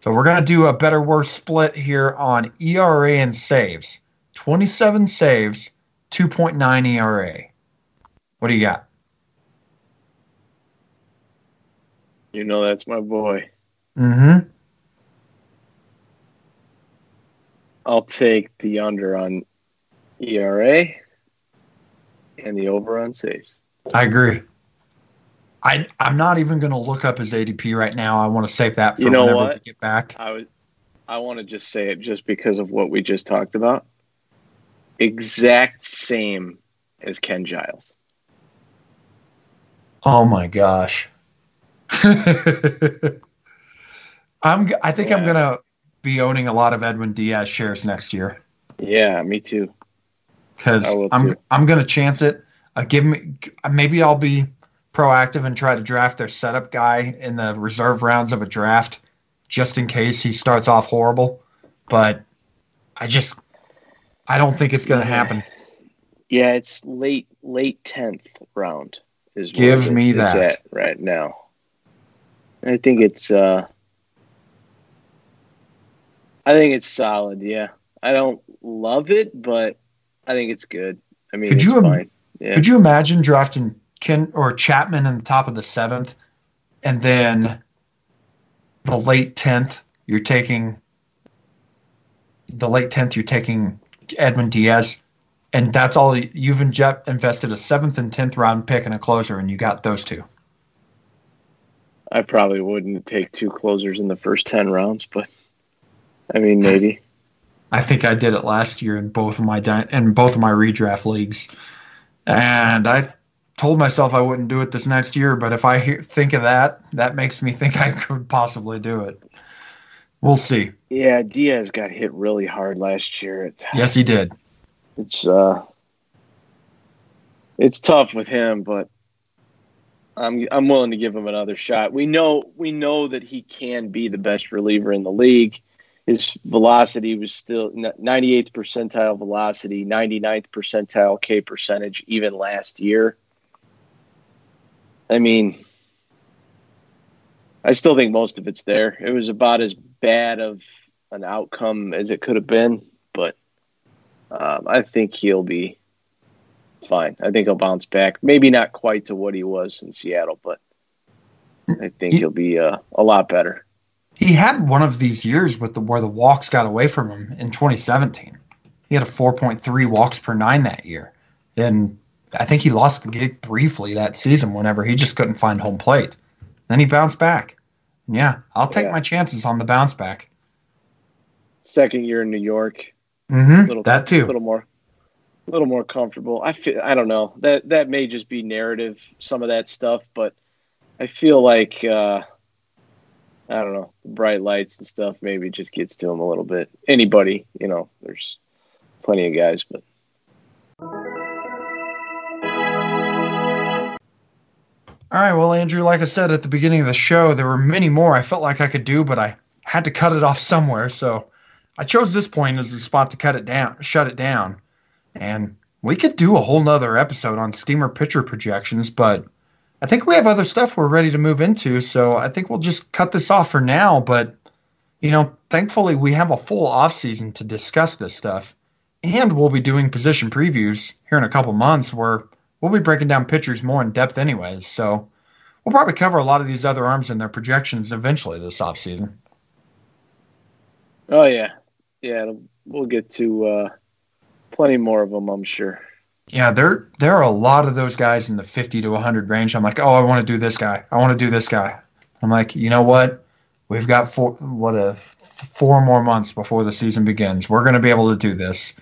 So we're going to do a better worse split here on ERA and saves. 27 saves, 2.9 ERA. What do you got? You know that's my boy. Mm-hmm. I'll take the under on ERA and the over on saves. I agree. I I'm not even going to look up his ADP right now. I want to save that for You know whenever what? we get back. I would I want to just say it just because of what we just talked about. Exact same as Ken Giles. Oh my gosh. <laughs> I'm I think I'm going to be owning a lot of Edwin Diaz shares next year Yeah, me too. cuz I will I'm too. I'm going to chance it. Uh, give me maybe I'll be proactive and try to draft their setup guy in the reserve rounds of a draft just in case he starts off horrible, but I just I don't think it's going to happen. Yeah, it's late late tenth round is Give me that. at right now. I think it's uh I think it's solid, yeah. I don't love it, but I think it's good. I mean Could it's you im-. Yeah. Could you imagine drafting Ken or Chapman in the top of the seventh, and then the late tenth you're taking the late tenth you're taking Edwin Diaz, and that's all you've inje- invested a seventh and tenth round pick and a closer, and you got those two. I probably wouldn't take two closers in the first ten rounds, but I mean maybe. <laughs> I think I did it last year in both of my di- in both of my redraft leagues, and I told myself I wouldn't do it this next year. But if I hear, think of that, that makes me <laughs> think I could possibly do it. We'll see. Yeah, Diaz got hit really hard last year. It, Yes, he did. It's uh it's tough with him, but I'm I'm willing to give him another shot. We know we know that he can be the best reliever in the league. His velocity was still 98th percentile velocity, 99th percentile K percentage even last year. I mean, I still think most of it's there. It was about as bad of an outcome as it could have been, um, I think he'll be fine. I think he'll bounce back. Maybe not quite to what he was in Seattle, but I think He- he'll be uh, a lot better. He had one of these years with the where the walks got away from him in 2017. He had a 4.3 walks per nine that year. And I think he lost the gig briefly that season whenever he just couldn't find home plate. Then he bounced back. Yeah, I'll take Yeah. my chances on the bounce back. Second year in New York, Mm-hmm. little That a too. little more, a little more comfortable. I feel I don't know that that may just be narrative, some of that stuff, but I feel like uh, I don't know, bright lights and stuff maybe just gets to him a little bit. Anybody, you know, there's plenty of guys, but All right, well, Andrew, like I said at the beginning of the show, there were many more I felt like I could do, but I had to cut it off somewhere. So I chose this point as the spot to cut it down, shut it down. And we could do a whole nother episode on steamer pitcher projections, but I think we have other stuff we're ready to move into. So I think we'll just cut this off for now. But, you know, thankfully we have a full off season to discuss this stuff. And we'll be doing position previews here in a couple months where we'll be breaking down pitchers more in depth anyways. So we'll probably cover a lot of these other arms and their projections eventually this offseason. oh yeah, yeah, we'll get to uh, plenty more of them, I'm sure. Yeah, there there are a lot of those guys in the 50 to 100 range. I'm like, oh, I want to do this guy. I want to do this guy. I'm like, you know what? We've got four what a four more months before the season begins. We're going to be able to do this.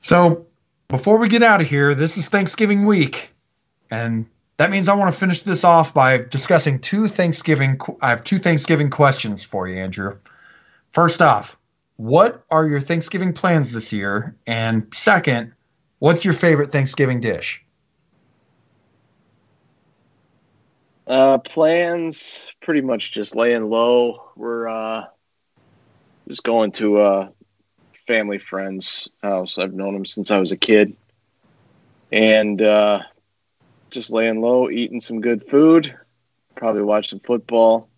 So before we get out of here, this is Thanksgiving week, and that means I want to finish this off by discussing two Thanksgiving. I have two Thanksgiving questions for you, Andrew. First off, what are your Thanksgiving plans this year? And second, what's your favorite Thanksgiving dish? Uh, plans pretty much just laying low. We're uh, just going to a family friend's house. I've known him since I was a kid, and uh, just laying low, eating some good food, probably watching football.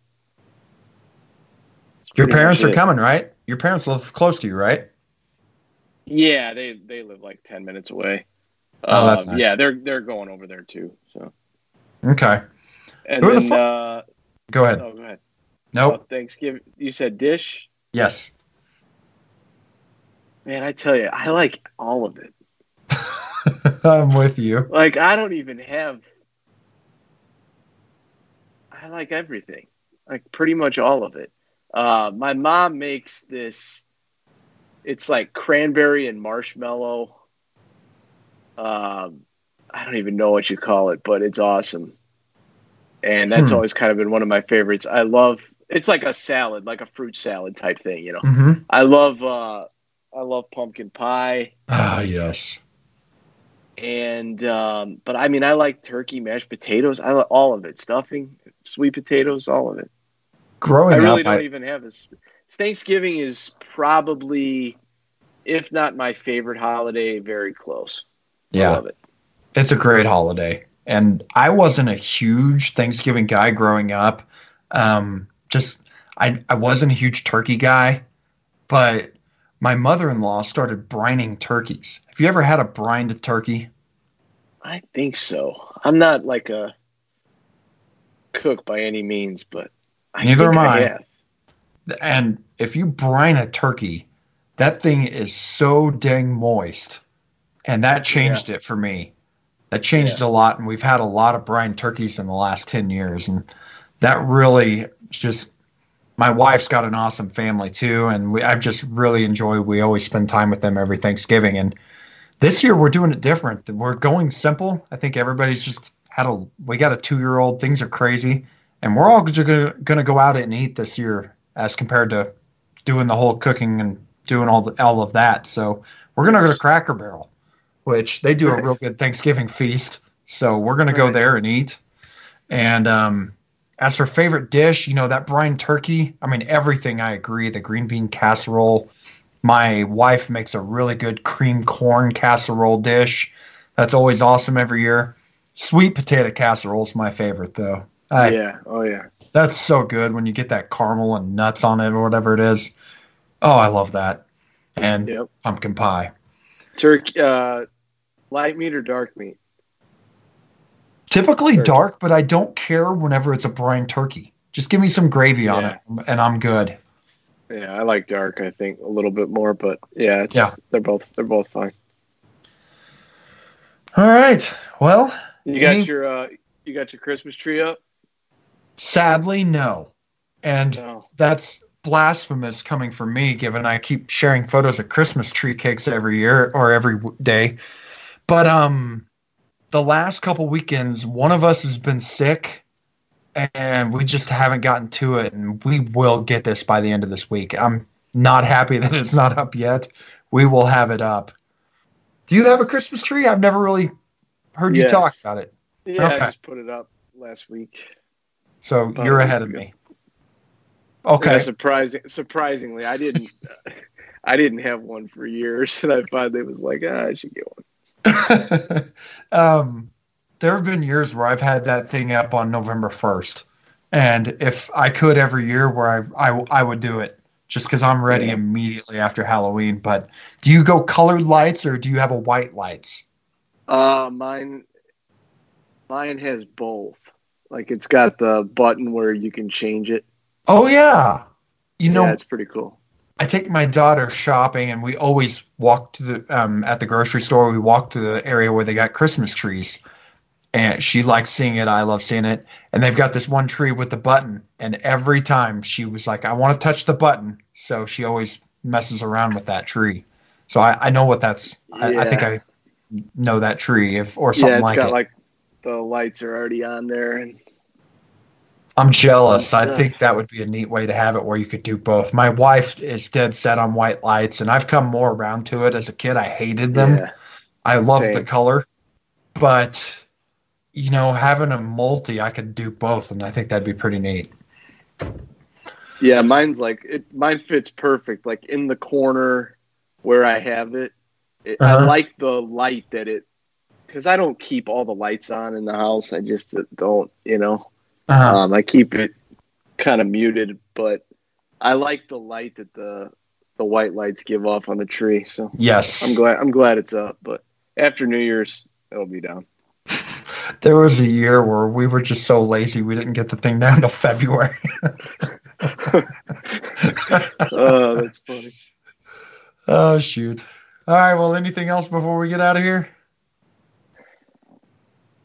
Your parents are it. coming, right? Your parents live close to you, right? Yeah, they they live like ten minutes away. Oh, that's Uh, nice. Yeah, they're they're going over there too. So Okay. and Who the then fu- uh, Go ahead. oh, go ahead. Nope. Uh, Thanksgiving. You said dish. Yes. Man, I tell you, I like all of it. <laughs> I'm with you. Like I don't even have. I like everything, like pretty much all of it. Uh, my mom makes this. It's like cranberry and marshmallow. Um, I don't even know what you call it, but it's awesome. And that's Hmm. always kind of been one of my favorites. I love. It's like a salad, like a fruit salad type thing, you know. hmm I love. Uh, I love pumpkin pie. Ah, yes. and um, but I mean, I like turkey, mashed potatoes. I like all of it, stuffing, sweet potatoes, all of it. Growing up, I really up, don't I, even have this. Thanksgiving is probably, if not my favorite holiday, very close. I yeah, love it. it's a great holiday. And I wasn't a huge Thanksgiving guy growing up. Um, just I I wasn't a huge turkey guy, but my mother-in-law started brining turkeys. Have you ever had a brined turkey? I think so. I'm not like a cook by any means, but I Neither am I. And if you brine a turkey, that thing is so dang moist. And that changed it for me. That changed a lot. And we've had a lot of brine turkeys in the last 10 years. And that really just, my wife's got an awesome family too. And we, I've just really enjoyed, we always spend time with them every Thanksgiving. And this year we're doing it different. We're going simple. I think everybody's just had a, we got a two year old, things are crazy. And we're all going to go out and eat this year as compared to doing the whole cooking and doing all the, all of that. So we're gonna go to Cracker Barrel, which they do a real good Thanksgiving feast. So we're gonna go there and eat. And um, as for favorite dish, you know that brine turkey. I mean everything. I agree. The green bean casserole. My wife makes a really good cream corn casserole dish. That's always awesome every year. Sweet potato casserole is my favorite though. I, yeah. Oh yeah. that's so good when you get that caramel and nuts on it or whatever it is. Oh, I love that. And Yep. pumpkin pie. Turkey. Uh, light meat or dark meat? Typically Sure. dark, but I don't care whenever it's a brine turkey. Just give me some gravy on Yeah. it and I'm good. Yeah, I like dark. I think a little bit more, but yeah, it's Yeah. they're both they're both fine. All right. Well, You got Any- your uh, you got your Christmas tree up? Sadly, no. And No. that's blasphemous coming from me, given I keep sharing photos of Christmas tree cakes every year or every day. But um, the last couple weekends, one of us has been sick, and we just haven't gotten to it. And we will get this by the end of this week. I'm not happy <laughs> that it's not up yet. We will have it up. Do you have a Christmas tree? I've never really heard you Yes. talk about it. Yeah, Okay. I just put it up last week. So About you're ahead of me. Okay. Yeah, surprising surprisingly, I didn't <laughs> I didn't have one for years, and I finally was like, ah, I should get one. <laughs> um, there have been years where I've had that thing up on November 1st. And if I could every year where I, I, I would do it just because I'm ready Yeah. immediately after Halloween. But do you go colored lights or do you have a white lights? Uh, mine mine has both. Like it's got the button where you can change it. Oh, yeah. You know, yeah, it's pretty cool. I take my daughter shopping, and we always walk to the um, at the grocery store. We walk to the area where they got Christmas trees, and she likes seeing it. I love seeing it. And they've got this one tree with the button, and every time she was like, "I want to touch the button," so she always messes around with that tree. So I, I know what that's. I, I think I know that tree, if or Yeah, something it's like got it. like the lights are already on there, and I'm jealous. I think that would be a neat way to have it where you could do both. My wife is dead set on white lights, and I've come more around to it. As a kid, I hated them. yeah, I love the color, but you know, having a multi, I could do both, and I think that'd be pretty neat. yeah. Mine's like it. Mine fits perfect, like in the corner where I have it. it Uh-huh. I like the light that it because I don't keep all the lights on in the house. I just don't, you know. Uh-huh. Um, I keep it kind of muted, but I like the light that the the white lights give off on the tree. So yes. I'm glad I'm glad it's up. But after New Year's, it'll be down. <laughs> There was a year where we were just so lazy we didn't get the thing down till February. <laughs> Oh, that's funny. <laughs> oh shoot. All right, well anything else before we get out of here?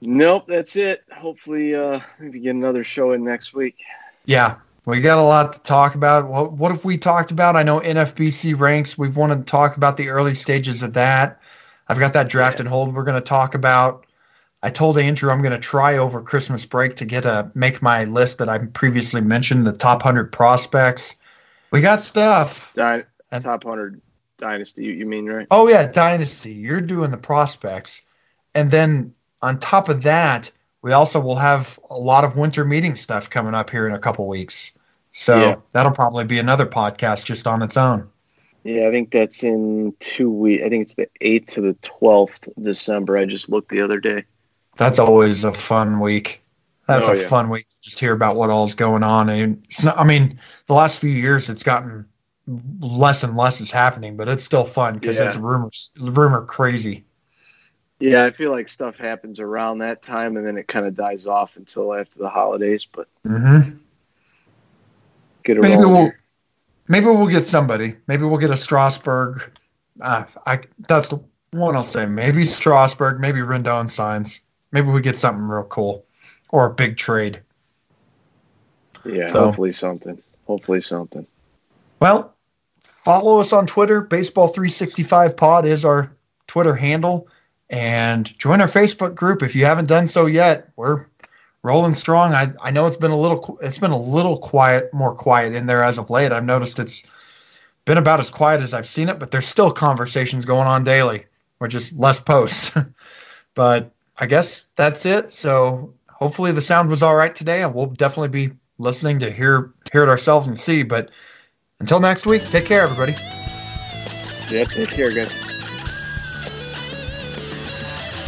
Nope, that's it. Hopefully, uh, maybe get another show in next week. Yeah. We got a lot to talk about. What what have we talked about? I know NFBC ranks. We've wanted to talk about the early stages of that. I've got that draft and hold we're going to talk about. I told Andrew I'm going to try over Christmas break to get a make my list that I previously mentioned, the top 100 prospects. We got stuff. Dy- And- top hundred dynasty. You, you mean right? Oh yeah, dynasty. You're doing the prospects. And then on top of that, we also will have a lot of winter meeting stuff coming up here in a couple weeks. So Yeah. that'll probably be another podcast just on its own. Yeah, I think that's in two weeks. I think it's the eighth to the twelfth of December. I just looked the other day. That's always a fun week. That's Oh, a yeah. fun week to just hear about what all's going on. And it's not, I mean, the last few years it's gotten less and less is happening, but it's still fun because Yeah. it's rumors, rumor crazy. Yeah, I feel like stuff happens around that time, and then it kind of dies off until after the holidays. But hmm get Maybe we'll, here. maybe we'll get somebody. Maybe we'll get a Strasburg. Uh, I that's the one I'll say. Maybe Strasburg. Maybe Rendon signs. Maybe we get something real cool, or a big trade. Yeah, So- hopefully something. Hopefully something. Well, follow us on Twitter. Baseball365 Pod is our Twitter handle. And join our Facebook group if you haven't done so yet. We're rolling strong. I, I know it's been a little it's been a little quiet, more quiet in there as of late. I've noticed it's been about as quiet as I've seen it, but there's still conversations going on daily, or just less posts. <laughs> but I guess that's it. So hopefully the sound was all right today, and we'll definitely be listening to hear hear it ourselves and see. But until next week, take care, everybody. Yeah, take care, guys.